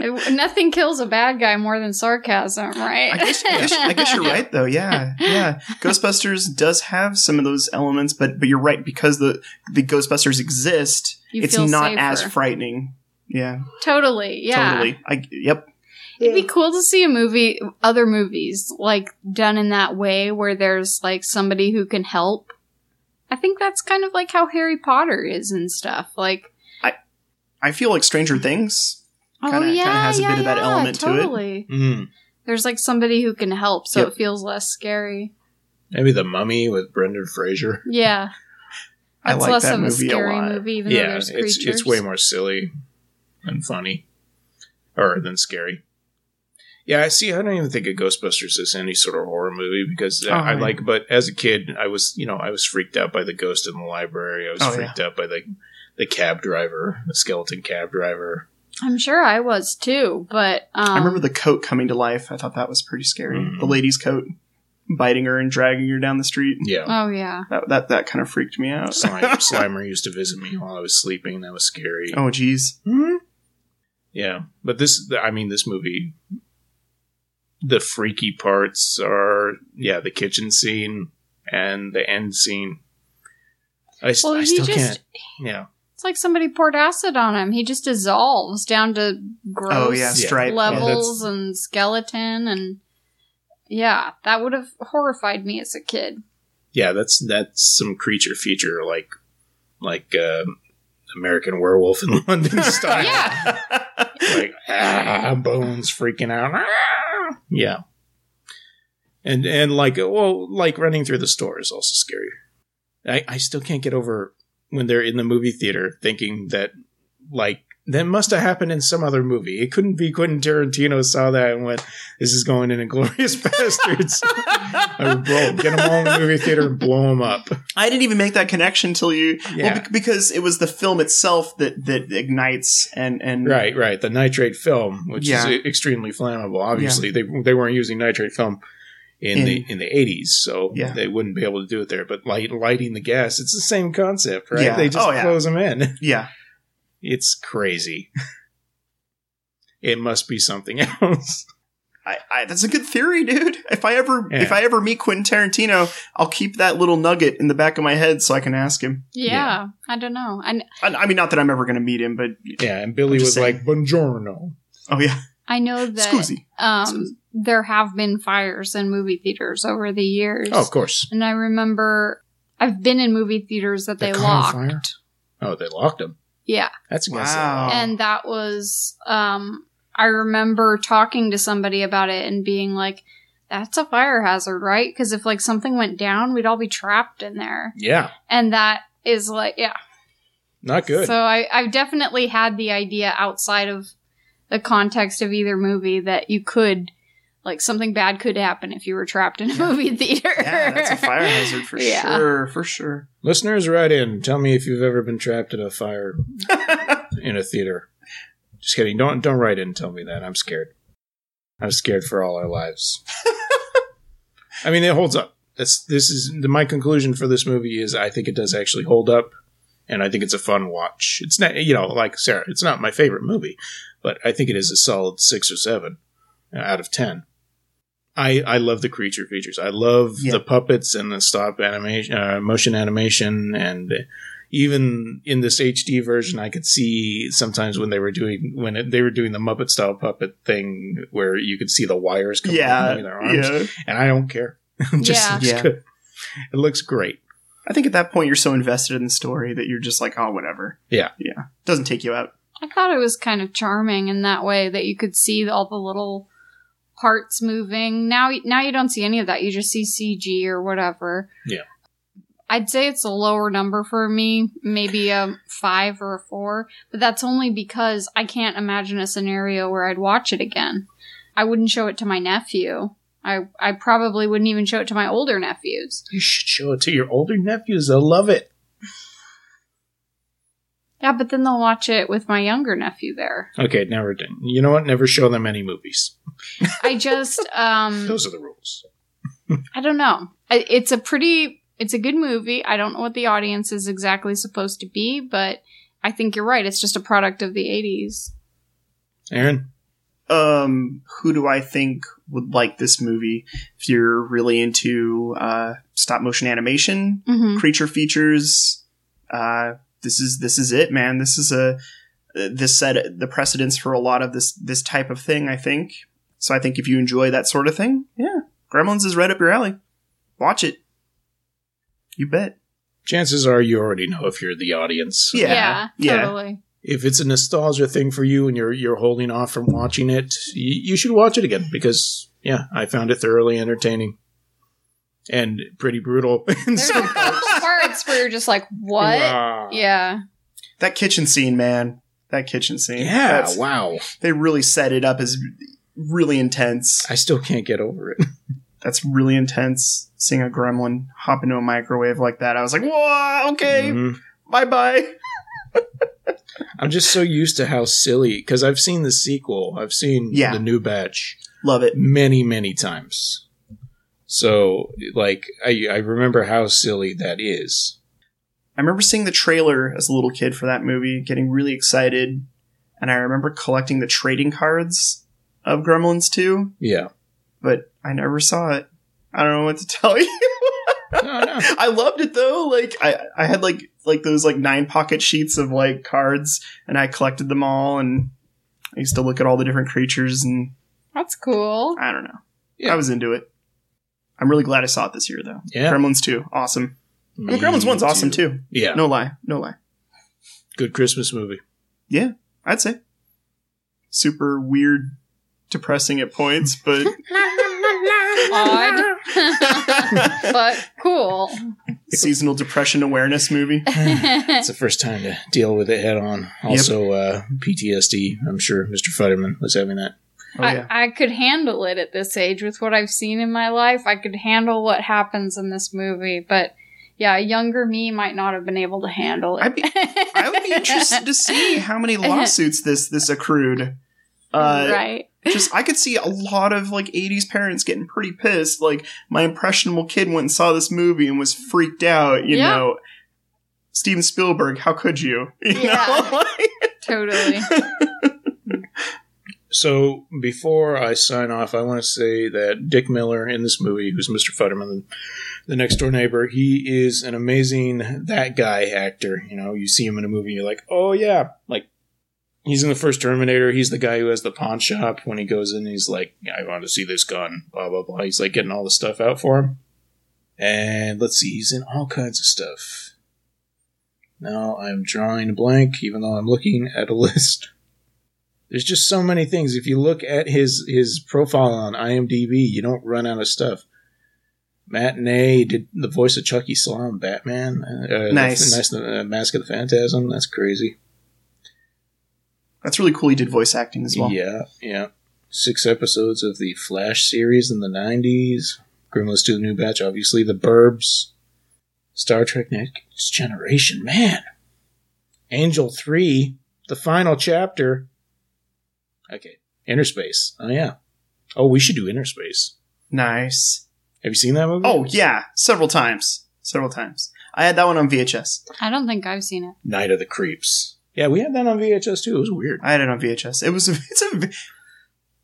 Nothing kills a bad guy more than sarcasm, right? I guess, I, guess, I guess you're right though. Yeah, yeah. Ghostbusters does have some of those elements, but but you're right because the the Ghostbusters exist. You it's not safer. as frightening. Yeah, Totally. Yeah. totally. I yep. It'd be cool to see a movie, other movies, like done in that way where there's like somebody who can help. I think that's kind of like how Harry Potter is and stuff. Like, I I feel like Stranger Things. oh Kinda- kinda yeah, has a yeah, bit of that yeah, element to it. totally. Mm. There's like somebody who can help, so Yep. it feels less scary. Maybe The Mummy with Brendan Fraser. Yeah, I that's like less that of a movie a scary lot. movie, even though yeah, there's it's creatures. it's way more silly and funny, or than scary. Yeah, I see. I don't even think of Ghostbusters as any sort of horror movie because Oh, I yeah. like. But as a kid, I was, you know, I was freaked out by the ghost in the library. I was Oh, freaked out by the the cab driver, the skeleton cab driver. I'm sure I was too, but um, I remember the coat coming to life. I thought that was pretty scary. Mhm. The lady's coat biting her and dragging her down the street. Yeah, Oh yeah, That that that kind of freaked me out. Slime, Slimer used to visit me while I was sleeping. That was scary. oh jeez. Yeah, but this, I mean, this movie, the freaky parts are, yeah, the kitchen scene and the end scene. I, s- Well, I still just- can't. Yeah, it's like somebody poured acid on him. He just dissolves down to gross Oh yeah, stripe. Yeah, levels and skeleton and yeah, that would have horrified me as a kid. yeah, that's that's some creature feature like like uh, American Werewolf in London style. Yeah. like ah, bones freaking out. Ah! Yeah, and and like well, like running through the store is also scary. I I still can't get over when they're in the movie theater thinking that like that must have happened in some other movie. It couldn't be Quentin Tarantino saw that and went, "This is going in Inglourious Basterds." I would blow, get them all in the movie theater and blow them up. I didn't even make that connection till you. Yeah. bec- because it was the film itself that that ignites and and Right, right. The nitrate film, which Yeah. is extremely flammable. Obviously, they they weren't using nitrate film in, In- the in the eighties, so Yeah. they wouldn't be able to do it there. But light, lighting the gas, it's the same concept, right? Yeah. They just Oh, yeah. close them in. Yeah. It's crazy. it must be something else. I, I, that's a good theory, dude. If I ever Yeah. if I ever meet Quentin Tarantino, I'll keep that little nugget in the back of my head so I can ask him. Yeah, Yeah. I don't know. I, I, I mean, not that I'm ever going to meet him, but Yeah, and Billy was just like, "Buongiorno." oh yeah, I know that Scusi. um, there have been fires in movie theaters over the years. Oh, of course. And I remember I've been in movie theaters that The they locked. fire? Oh, they locked him. Yeah. That's against the Wow. And that was, um, I remember talking to somebody about it and being like, that's a fire hazard, right? Because if like something went down, we'd all be trapped in there. yeah, And that is like, yeah. not good. So I, I've definitely had the idea outside of the context of either movie that you could, like, something bad could happen if you were trapped in a movie theater. yeah, that's a fire hazard for Yeah. sure, for sure. Listeners, write in. Tell me if you've ever been trapped in a fire in a theater. Just kidding. Don't don't write in and tell me that. I'm scared. I'm scared for all our lives. I mean, it holds up. That's this is the, my conclusion for this movie is I think it does actually hold up and I think it's a fun watch. It's not, you know, like Sarah, it's not my favorite movie, but I think it is a solid six or seven out of ten. I I love the creature features. I love Yeah. the puppets and the stop animation, uh, motion animation, and even in this HD version, I could see sometimes when they were doing when it, they were doing the Muppet style puppet thing, where you could see the wires coming Yeah, from their arms, yeah. and I don't care. It just Yeah. looks Yeah. It looks great. I think at that point you're so invested in the story that you're just like, oh, whatever. Yeah. Yeah. Doesn't take you out. I thought it was kind of charming in that way that you could see all the little parts moving. Now, now you don't see any of that. You just see CG or whatever. Yeah. I'd say it's a lower number for me, maybe a five or a four, but that's only because I can't imagine a scenario where I'd watch it again. I wouldn't show it to my nephew. I, I probably wouldn't even show it to my older nephews. You should show it to your older nephews. They'll love it. Yeah, but then they'll watch it with my younger nephew there. Okay, never. You know what? Never show them any movies. I just, um, Those are the rules. I don't know. It's a pretty, it's a good movie. I don't know what the audience is exactly supposed to be, but I think you're right. It's just a product of the 80s. Aaron, Um, who do I think would like this movie? If you're really into uh, stop motion animation, Mm-hmm. creature features, uh, this is this is it, man. This is a this set the precedence for a lot of this this type of thing. I think. So I think if you enjoy that sort of thing, yeah, Gremlins is right up your alley. Watch it. You bet. chances are you already know if you're the audience. Yeah. Yeah, yeah. totally. If it's a nostalgia thing for you and you're you're holding off from watching it, you, you should watch it again because yeah, I found it thoroughly entertaining and pretty brutal. in There's some a parts where you're just like, what? Wow. Yeah. That kitchen scene, man. That kitchen scene. Yeah, That's- wow. They really set it up as really intense. I still can't get over it. That's really intense. Seeing a gremlin hop into a microwave like that, I was like, "Whoa, okay, Mhm. bye bye." I'm just so used to how silly because I've seen the sequel. I've seen Yeah. the new batch Love it. many, many times. So, like, I, I remember how silly that is. I remember seeing the trailer as a little kid for that movie, getting really excited, and I remember collecting the trading cards of Gremlins 2, Yeah. but I never saw it. I don't know what to tell you. No, no. I loved it though. Like I, I had like like those like nine pocket sheets of like cards, and I collected them all, and I used to look at all the different creatures, and That's cool. I don't know. Yeah. I was into it. I'm really glad I saw it this year though. Yeah. Gremlins 2, awesome. I mean, Gremlins 1's awesome too. Yeah. No lie, no lie. Good Christmas movie. Yeah, I'd say. Super weird, depressing at points, but Odd. but cool. seasonal depression awareness movie. It's the first time to deal with it head on. Also, uh, PTSD. I'm sure Mr. Futterman was having that. Oh yeah. I, I could handle it at this age with what I've seen in my life. I could handle what happens in this movie, but yeah, a younger me might not have been able to handle it. I'd be- I would be interested to see how many lawsuits this this accrued. Uh, right. Just I could see a lot of like '80s parents getting pretty pissed. Like my impressionable kid went and saw this movie and was freaked out. You Yeah. know, Steven Spielberg, how could you? you Yeah. Totally. So before I sign off, I want to say that Dick Miller in this movie, who's Mr. Futterman, the next door neighbor, he is an amazing that guy actor. You know, you see him in a movie, you're like, oh yeah, like he's in the first Terminator. He's the guy who has the pawn shop. When he goes in, he's like, I want to see this gun. Blah blah blah. He's like getting all the stuff out for him. And let's see, he's in all kinds of stuff. Now I'm drawing a blank, even though I'm looking at a list there's just so many things. If you look at his his profile on IMDb, you don't run out of stuff. Matinee did the voice of Chuckie Sol in Batman. Uh, Nice. the, nice uh, Mask of the Phantasm. That's crazy. That's really cool. He did voice acting as well. Yeah, yeah. Six episodes of the Flash series in the '90s. Gremlins 2 The New Batch. Obviously, The Burbs. Star Trek: Next Generation. Man. Angel 3. The final chapter. Okay. Innerspace. Oh yeah. Oh, we should do Innerspace. Nice. Have you seen that movie? Oh yeah, several times. Several times. I had that one on VHS. I don't think I've seen it. Night of the Creeps. Yeah, we had that on VHS too. It was weird. I had it on VHS. It was. It's a.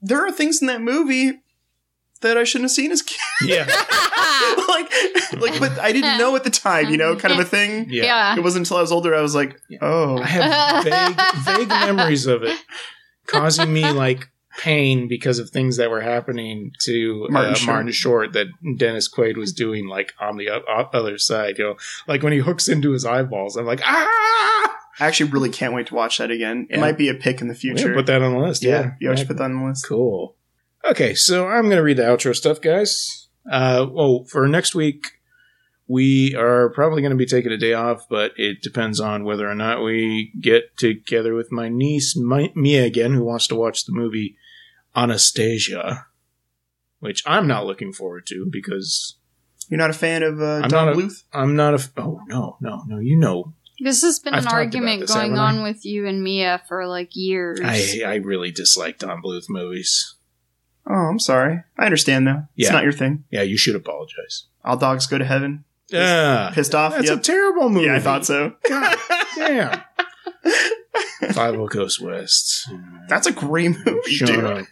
There are things in that movie that I shouldn't have seen as kid. Yeah. like, like, but I didn't know at the time. You know, kind of a thing. Yeah. Yeah. It wasn't until I was older I was like, oh, I have vague, vague memories of it, causing me like pain because of things that were happening to Martin uh, Short. Martin Short that Dennis Quaid was doing, like on the o- o- other side. You know, like when he hooks into his eyeballs, I'm like, ah! I actually really can't wait to watch that again. It Yeah. might be a pick in the Yeah, future. put that on the list. yeah, Yeah, you always put that on the list. Cool. Okay, so I'm going to read the outro stuff, guys. Uh, well, for next week, we are probably going to be taking a day off, but it depends on whether or not we get together with my niece, Mi- Mia, again, who wants to watch the movie Anastasia, which I'm not looking forward to because You're not a fan of uh, I'm Don Bluth? I'm not a. F- oh, no, no, no. You know, This has been I've an argument this, going on with you and Mia for like years. I, I really dislike Don Bluth movies. Oh, I'm sorry. I understand though. It's not your thing. Yeah, you should apologize. All dogs go to heaven. Yeah. Pissed off? That's Yep. a terrible movie. Yeah, I thought so. God damn. Fievel Goes West. That's a great movie, Shut dude. up.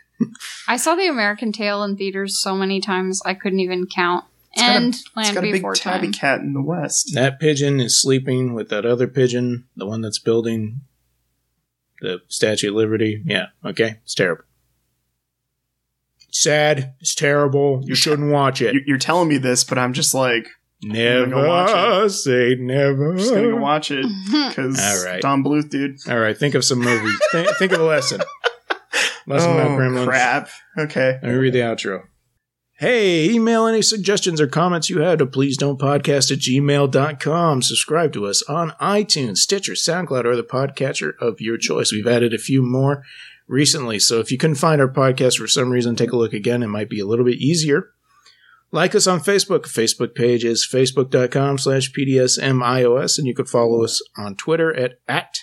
I saw the American Tail in theaters so many times I couldn't even count. Got a- and It's Land got a big tabby Time. cat in the west. That pigeon is sleeping with that other pigeon, the one that's building the Statue of Liberty. Yeah, okay. It's terrible. It's sad. It's terrible. You shouldn't watch it. You- You're telling me this, but I'm just like, Never gonna watch say never. I'm just gonna go watch it because All right. Don Bluth, dude. All right, think of some movies. think, think of a lesson. Lesson about oh gremlins. crap. Okay. Let me read the outro. Hey, email any suggestions or comments you have to please don't podcast at gmail.com. Subscribe to us on iTunes, Stitcher, SoundCloud, or the podcatcher of your choice. We've added a few more recently, so if you couldn't find our podcast for some reason, take a look again. It might be a little bit easier. Like us on Facebook. Facebook page is facebook.com slash PDSMIOS, and you can follow us on Twitter at, at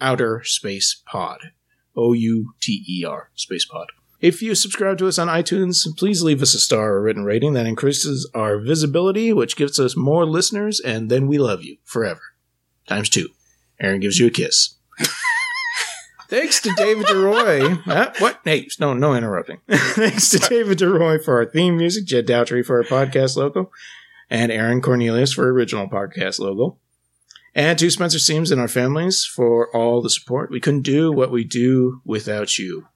Outer Space Pod. O U T E R, Space Pod. If you subscribe to us on iTunes, please leave us a star or written rating. That increases our visibility, which gives us more listeners, and then we love you forever. Times two. Aaron gives you a kiss. Thanks to David DeRoy. Uh, what? Hey, no, no interrupting. Thanks to David DeRoy for our theme music, Jed Dowtry for our podcast logo, and Aaron Cornelius for original podcast logo. And to Spencer Seams and our families for all the support. We couldn't do what we do without you.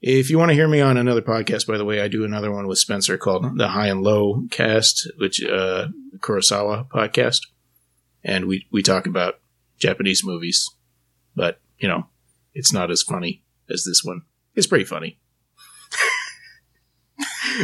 If you want to hear me on another podcast, by the way, I do another one with Spencer called the High and Low Cast, which uh Kurosawa podcast, and we we talk about Japanese movies, but you know, it's not as funny as this one. It's pretty funny.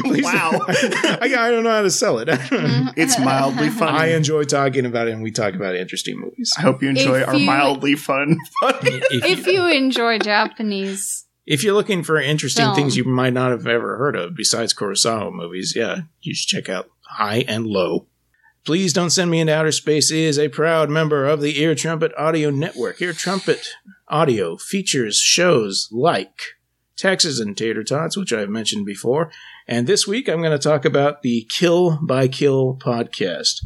Wow. I, I don't know how to sell it. It's mildly fun. I enjoy talking about it, and we talk about interesting movies. I hope you enjoy If our you- mildly fun. If, if you enjoy Japanese, if you're looking for interesting Film. things you might not have ever heard of besides Kurosawa movies, yeah, you should check out High and Low. Please Don't Send Me into Outer Space is a proud member of the Ear Trumpet Audio Network. Ear Trumpet Audio features shows like Texas and Tater Tots, which I've mentioned before. And this week I'm going to talk about the Kill by Kill podcast.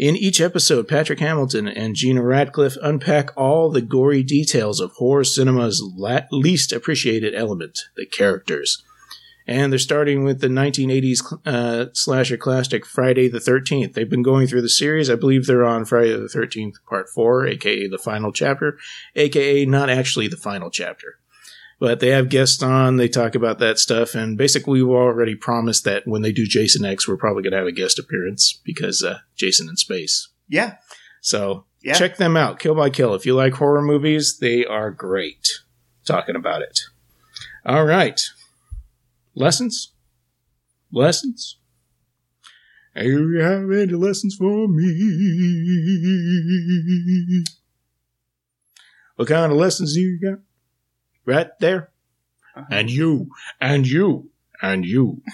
In each episode, Patrick Hamilton and Gena Radcliffe unpack all the gory details of horror cinema's la- least appreciated element, the characters. And they're starting with the 1980s uh, slasher classic Friday the 13th. They've been going through the series. I believe they're on Friday the 13th, part 4, aka the final chapter, aka not actually the final chapter. But they have guests on, they talk about that stuff, and basically we've already promised that when they do Jason X, we're probably going to have a guest appearance because uh, Jason in space. yeah. So Yeah. check them out, Kill by Kill. If you like horror movies, they are great talking about it. All right. Lessons? Lessons? Do you have any lessons for me? What kind of lessons do you got? Right there. Uh-huh. And you, and you, and you.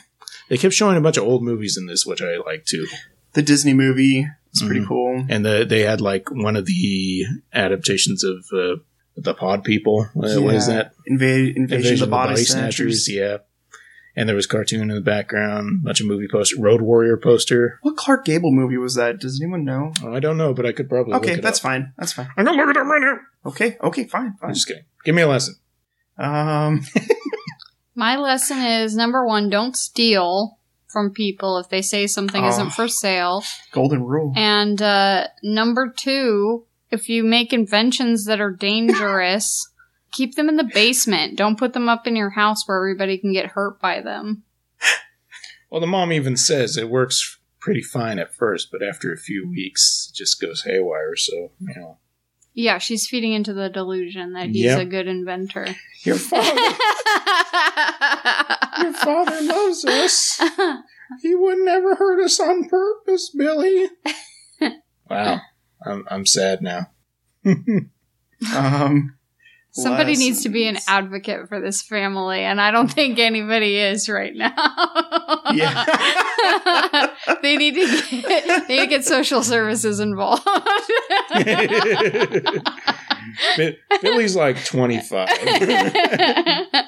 They kept showing a bunch of old movies in this, which I like too. The Disney movie is pretty Mhm. cool. and the, they had like one of the adaptations of uh, the Pod People. Uh, What is that? Invade, Invasion, of the Body, Snatchers. Yeah, and there was cartoon in the background, a bunch of movie poster, Road Warrior poster. What Clark Gable movie was that? Does anyone know? Oh, I don't know, but I could probably. Okay, look it that's up. fine. That's fine. I'm gonna look it up right now. Okay, okay, fine, fine. I'm just kidding. Give me a lesson. Um, My lesson is number one, don't steal from people if they say something Oh. isn't for sale. golden rule. And uh, number two, if you make inventions that are dangerous, keep them in the basement. Don't put them up in your house where everybody can get hurt by them. Well, the mom even says it works pretty fine at first, but after a few weeks, it just goes haywire. So, you know. Yeah, she's feeding into the delusion that he's Yep. a good inventor. Your father, your father loves us. He would never hurt us on purpose, Billy. wow, I'm I'm sad now. Um, Somebody needs to be an advocate for this family, and I don't think anybody is right now. Yeah. they need to get they need to get social services involved. Billy's like 25.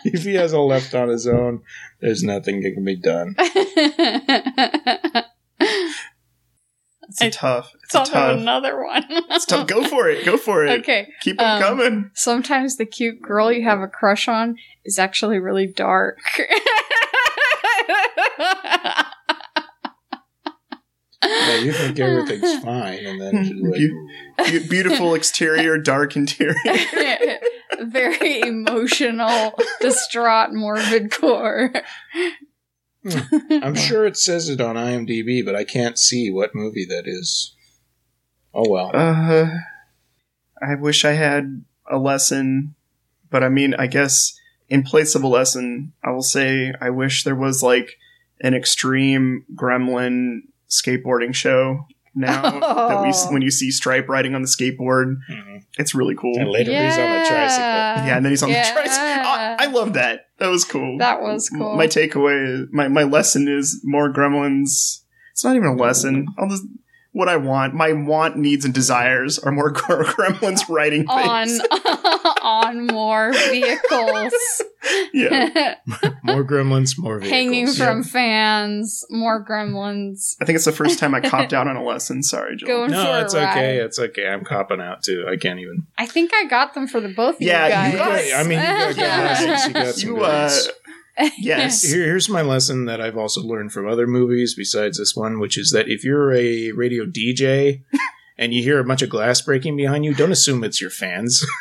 if he has a left on his own, there's nothing that can be done. It's a tough. It's a tough. another one. It's tough. Go for it. Go for it. Okay. Keep them Um, coming. Sometimes the cute girl you have a crush on is actually really dark. Yeah, you think everything's fine, and then she's like, Beau- beautiful exterior, dark interior. Very emotional, distraught, morbid core. I'm sure it says it on IMDb, but I can't see what movie that is. Oh well. Uh, I wish I had a lesson, but I mean, I guess in place of a lesson, I will say I wish there was like an extreme gremlin skateboarding show now that we Oh. when you see Stripe riding on the skateboard, Mhm. it's really cool. And later he's on the tricycle. Yeah, and then he's on Yeah. the tricycle. I, I love that. That was cool. That was cool. My takeaway, my my lesson is more gremlins. It's not even a lesson. I'll just what I want. My want, needs, and desires are more gremlins riding on things. on on more vehicles. yeah, More gremlins, more vehicles. Hanging Yeah. from fans, more gremlins. I think it's the first time I copped out on a lesson. Sorry, Joel. Going for No, a it's ride. okay. It's okay. I'm copping out too. I can't even. I think I got them for the both of Yeah, you you guys. got- I mean, you got good Yeah. You got some You, uh, ones. yes. Here, here's my lesson that I've also learned from other movies besides this one, which is that if you're a radio DJ and you hear a bunch of glass breaking behind you, don't assume it's your fans.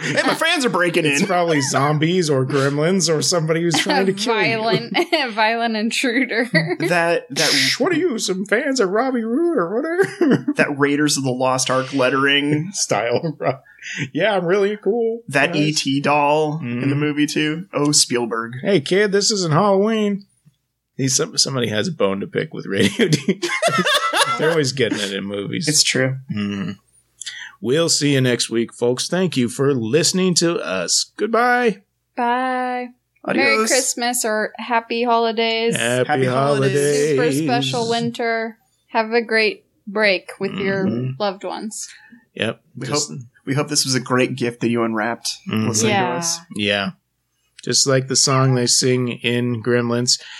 Hey, my fans are breaking It's in. probably zombies or gremlins or somebody who's trying to kill A violent, violent intruder. That that you. What are you, some fans of Robby Roode or whatever? that Raiders of the Lost Ark lettering. Style. Yeah, I'm really cool. That Nice. ET doll Mhm. in the movie too. Oh, Spielberg. Hey, kid, this isn't Halloween. He's some, somebody has a bone to pick with radio DJs. They're always getting it in movies. It's true. Mhm. We'll see you next week, folks. Thank you for listening to us. Goodbye. Bye. Adios. Merry Christmas or happy holidays. Happy, Happy holidays. holidays. Super special winter. Have a great break with your Mhm. loved ones. Yep. We Just- hope we hope this was a great gift that you unwrapped Mhm. listening Yeah. to us. Yeah. Just like the song they sing in Gremlins.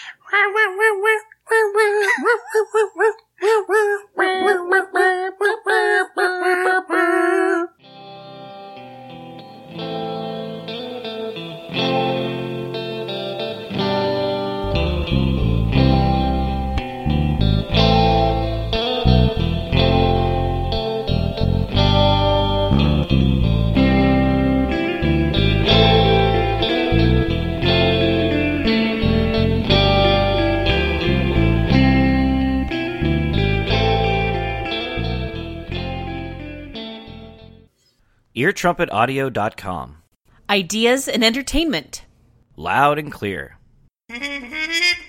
eartrumpetaudio.com. Ideas and entertainment. Loud and clear. Thank